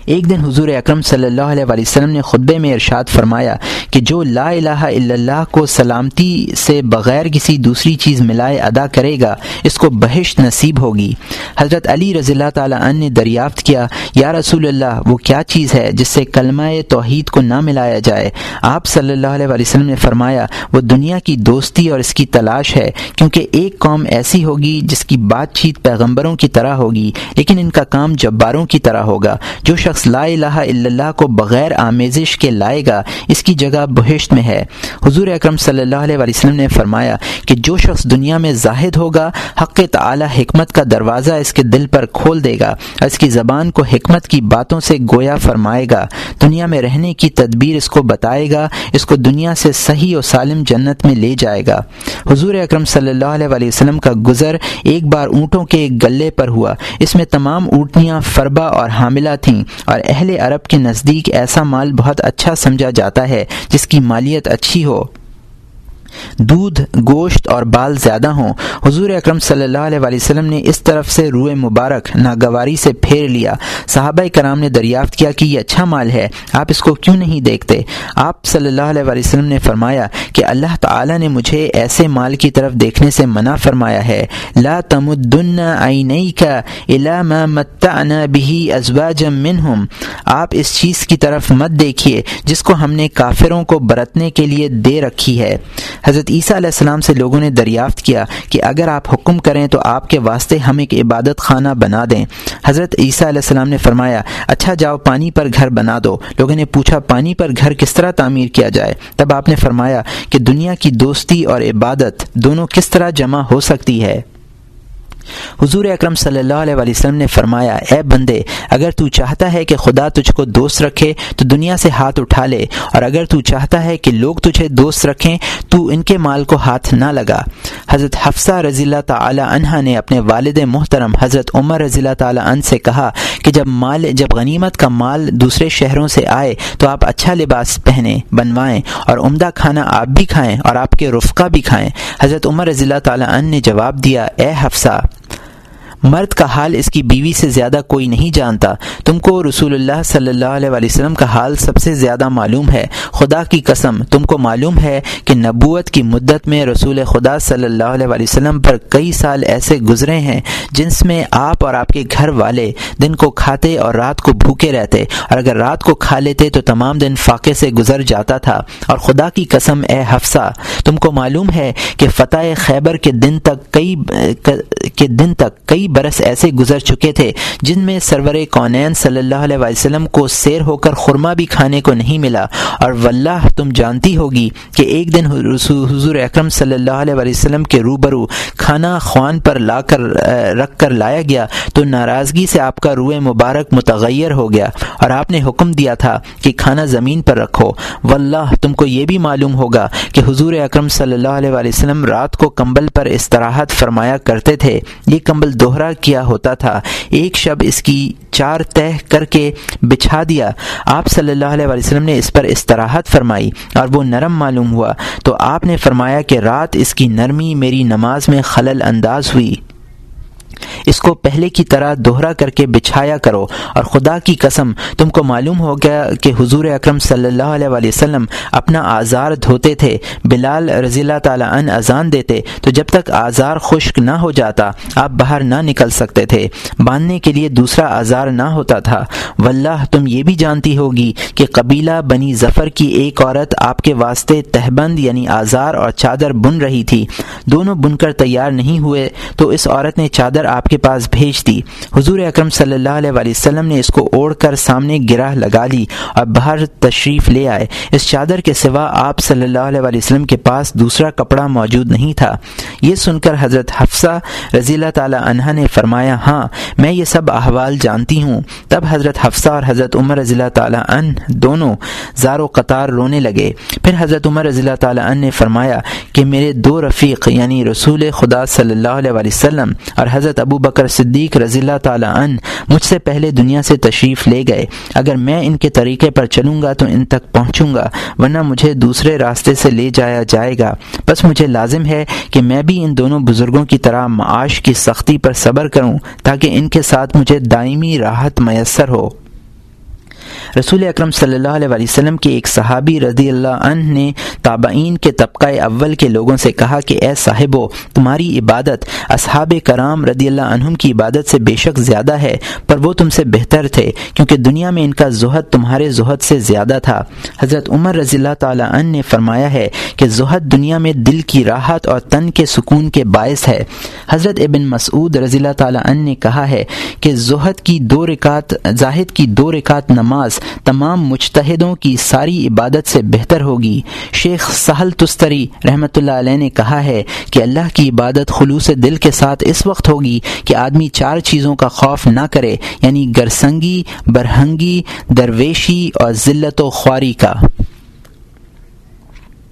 ایک دن حضور اکرم صلی اللہ علیہ وسلم نے خطبے میں ارشاد فرمایا کہ جو لا الہ الا اللہ کو سلامتی سے بغیر کسی دوسری چیز ملائے ادا کرے گا، اس کو بہشت نصیب ہوگی۔ حضرت علی رضی اللہ تعالیٰ عنہ نے دریافت کیا، یا رسول اللہ، وہ کیا چیز ہے جس سے کلمہ توحید کو نہ ملایا جائے؟ آپ صلی اللہ علیہ وسلم نے فرمایا، وہ دنیا کی دوستی اور اس کی تلاش ہے، کیونکہ ایک قوم ایسی ہوگی جس کی بات چیت پیغمبروں کی طرح ہوگی، لیکن ان کا کام جباروں کی طرح ہوگا۔ جو شخص شخص لا الہ الا اللہ کو بغیر آمیزش کے لائے گا، اس کی جگہ بہشت میں ہے۔ حضور اکرم صلی اللہ علیہ وسلم نے فرمایا کہ جو شخص دنیا میں زاہد ہوگا، حق تعالی حکمت کا دروازہ اس کے دل پر کھول دے گا، اس کی زبان کو حکمت کی باتوں سے گویا فرمائے گا۔ دنیا میں رہنے کی تدبیر اس کو بتائے گا، اس کو دنیا سے صحیح و سالم جنت میں لے جائے گا۔ حضور اکرم صلی اللہ علیہ وسلم کا گزر ایک بار اونٹوں کے ایک گلے پر ہوا۔ اس میں تمام اونٹنیاں فربا اور حاملہ تھیں۔ اور اہل عرب کے نزدیک ایسا مال بہت اچھا سمجھا جاتا ہے جس کی مالیت اچھی ہو۔ دودھ، گوشت اور بال زیادہ ہوں۔ حضور اکرم صلی اللہ علیہ وسلم نے اس طرف سے روئے مبارک، ناگواری سے پھیر لیا۔ صحابہ کرام نے دریافت کیا کہ یہ اچھا مال ہے، آپ اس کو کیوں نہیں دیکھتے؟ آپ صلی اللہ علیہ وسلم نے فرمایا کہ اللہ تعالی نے مجھے ایسے مال کی طرف دیکھنے سے منع فرمایا ہے۔ لا تمدن عینیک الا ما متعنا به ازواجا منهم آپ اس چیز کی طرف مت دیکھیے جس کو ہم نے کافروں کو برتنے کے لیے دے رکھی ہے۔ حضرت عیسیٰ علیہ السلام سے لوگوں نے دریافت کیا کہ اگر آپ حکم کریں تو آپ کے واسطے ہم ایک عبادت خانہ بنا دیں۔ حضرت عیسیٰ علیہ السلام نے فرمایا اچھا جاؤ پانی پر گھر بنا دو۔ لوگوں نے پوچھا، پانی پر گھر کس طرح تعمیر کیا جائے؟ تب آپ نے فرمایا کہ دنیا کی دوستی اور عبادت دونوں کس طرح جمع ہو سکتی ہے؟ حضور اکرم صلی اللہ علیہ وسلم نے فرمایا، اے بندے، اگر تو چاہتا ہے کہ خدا تجھ کو دوست رکھے، تو دنیا سے ہاتھ اٹھا لے، اور اگر تو چاہتا ہے کہ لوگ تجھے دوست رکھیں، تو ان کے مال کو ہاتھ نہ لگا۔ حضرت حفصہ رضی اللہ تعالی عنہ نے اپنے والد محترم حضرت عمر رضی اللہ تعالی عنہ سے کہا کہ جب مال، جب غنیمت کا مال دوسرے شہروں سے آئے، تو آپ اچھا لباس پہنیں بنوائیں، اور عمدہ کھانا آپ بھی کھائیں، اور آپ کے رفقہ بھی کھائیں۔ حضرت عمر رضی اللہ تعالی عنہ نے جواب دیا، اے حفصہ مرد کا حال اس کی بیوی سے زیادہ کوئی نہیں جانتا۔ تم کو رسول اللہ صلی اللہ علیہ وسلم کا حال سب سے زیادہ معلوم ہے۔ خدا کی قسم، تم کو معلوم ہے کہ نبوت کی مدت میں رسول خدا صلی اللہ علیہ وسلم پر کئی سال ایسے گزرے ہیں جنس میں آپ اور آپ کے گھر والے دن کو کھاتے اور رات کو بھوکے رہتے۔ اور اگر رات کو کھا لیتے تو تمام دن فاقے سے گزر جاتا تھا۔ اور خدا کی قسم، اے حفصہ، تم کو معلوم ہے کہ فتح خیبر کے دن تک کئی کے دن تک کئی برس ایسے گزر چکے تھے جن میں سرور کونین صلی اللہ علیہ وسلم کو سیر ہو کر خورما بھی کھانے کو نہیں ملا۔ اور واللہ تم جانتی ہوگی کہ ایک دن حضور اکرم صلی اللہ علیہ وسلم کے روبرو کھانا خوان پر لا کر رکھ کر لایا گیا تو ناراضگی سے آپ کا روئے مبارک متغیر ہو گیا اور آپ نے حکم دیا تھا کہ کھانا زمین پر رکھو۔ واللہ تم کو یہ بھی معلوم ہوگا کہ حضور اکرم صلی اللہ علیہ وسلم رات کو کمبل پر استراحت فرمایا کرتے تھے۔ یہ کمبل دوہرا کیا ہوتا تھا۔ ایک شب اس کی چار تہ کر کے بچھا دیا۔ آپ صلی اللہ علیہ وسلم نے اس پر استراحت فرمائی اور وہ نرم معلوم ہوا۔ تو آپ نے فرمایا کہ رات اس کی نرمی میری نماز میں خلل انداز ہوئی۔ اس کو پہلے کی طرح دوہرا کر کے بچھایا کرو۔ اور خدا کی قسم، تم کو معلوم ہو گیا کہ حضور اکرم صلی اللہ علیہ وسلم اپنا آزار دھوتے تھے، بلال رضی اللہ تعالیٰ عنہ اذان دیتے، تو جب تک آزار خشک نہ ہو جاتا، آپ باہر نہ نکل سکتے تھے۔ باندھنے کے لیے دوسرا آزار نہ ہوتا تھا۔ واللہ، تم یہ بھی جانتی ہوگی کہ قبیلہ بنی ظفر کی ایک عورت آپ کے واسطے تہبند یعنی آزار اور چادر بن رہی تھی۔ دونوں بن کر تیار نہیں ہوئے، تو اس عورت نے چادر آپ کے پاس بھیج دی۔ حضور اکرم صلی اللہ علیہ وآلہ وسلم نے اس کو اوڑھ کر سامنے گرہ لگا لی۔ اور باہر تشریف لے آئے۔ اس چادر کے سوا آپ صلی اللہ علیہ وآلہ وسلم کے پاس دوسرا کپڑا موجود نہیں تھا۔ یہ سن کر حضرت حفصہ رضی اللہ تعالی عنہ نے فرمایا ہاں میں یہ سب احوال جانتی ہوں۔ تب حضرت حفصہ اور حضرت عمر رضی اللہ تعالیٰ عنہ دونوں زار و قطار رونے لگے۔ پھر حضرت عمر رضی اللہ تعالیٰ عنہ نے فرمایا کہ میرے دو رفیق یعنی رسول خدا صلی اللہ علیہ وآلہ وسلم اور حضرت ابو بکر صدیق رضی اللہ تعالیٰ عنہ مجھ سے پہلے دنیا سے تشریف لے گئے۔ اگر میں ان کے طریقے پر چلوں گا تو ان تک پہنچوں گا، ورنہ مجھے دوسرے راستے سے لے جایا جائے گا۔ بس مجھے لازم ہے کہ میں بھی ان دونوں بزرگوں کی طرح معاش کی سختی پر صبر کروں تاکہ ان کے ساتھ مجھے دائمی راحت میسر ہو۔ رسول اکرم صلی اللہ علیہ وسلم کے ایک صحابی رضی اللہ عنہ نے تابعین کے طبقہ اول کے لوگوں سے کہا کہ اے صاحب تمہاری عبادت اصحاب کرام رضی اللہ عنہم کی عبادت سے بے شک زیادہ ہے، پر وہ تم سے بہتر تھے، کیونکہ دنیا میں ان کا زہد تمہارے زہد سے زیادہ تھا۔ حضرت عمر رضی اللہ تعالیٰ عنہ نے فرمایا ہے کہ زہد دنیا میں دل کی راحت اور تن کے سکون کے باعث ہے۔ حضرت ابن مسعود رضی اللہ تعالیٰ عنہ نے کہا ہے کہ زہد کی دو رکعت، زاہد کی دو رکعت نماز نماز تمام مجتہدوں کی ساری عبادت سے بہتر ہوگی۔ شیخ سہل تستری رحمۃ اللہ علیہ نے کہا ہے کہ اللہ کی عبادت خلوص دل کے ساتھ اس وقت ہوگی کہ آدمی چار چیزوں کا خوف نہ کرے یعنی گرسنگی، برہنگی، درویشی اور ذلت و خواری کا۔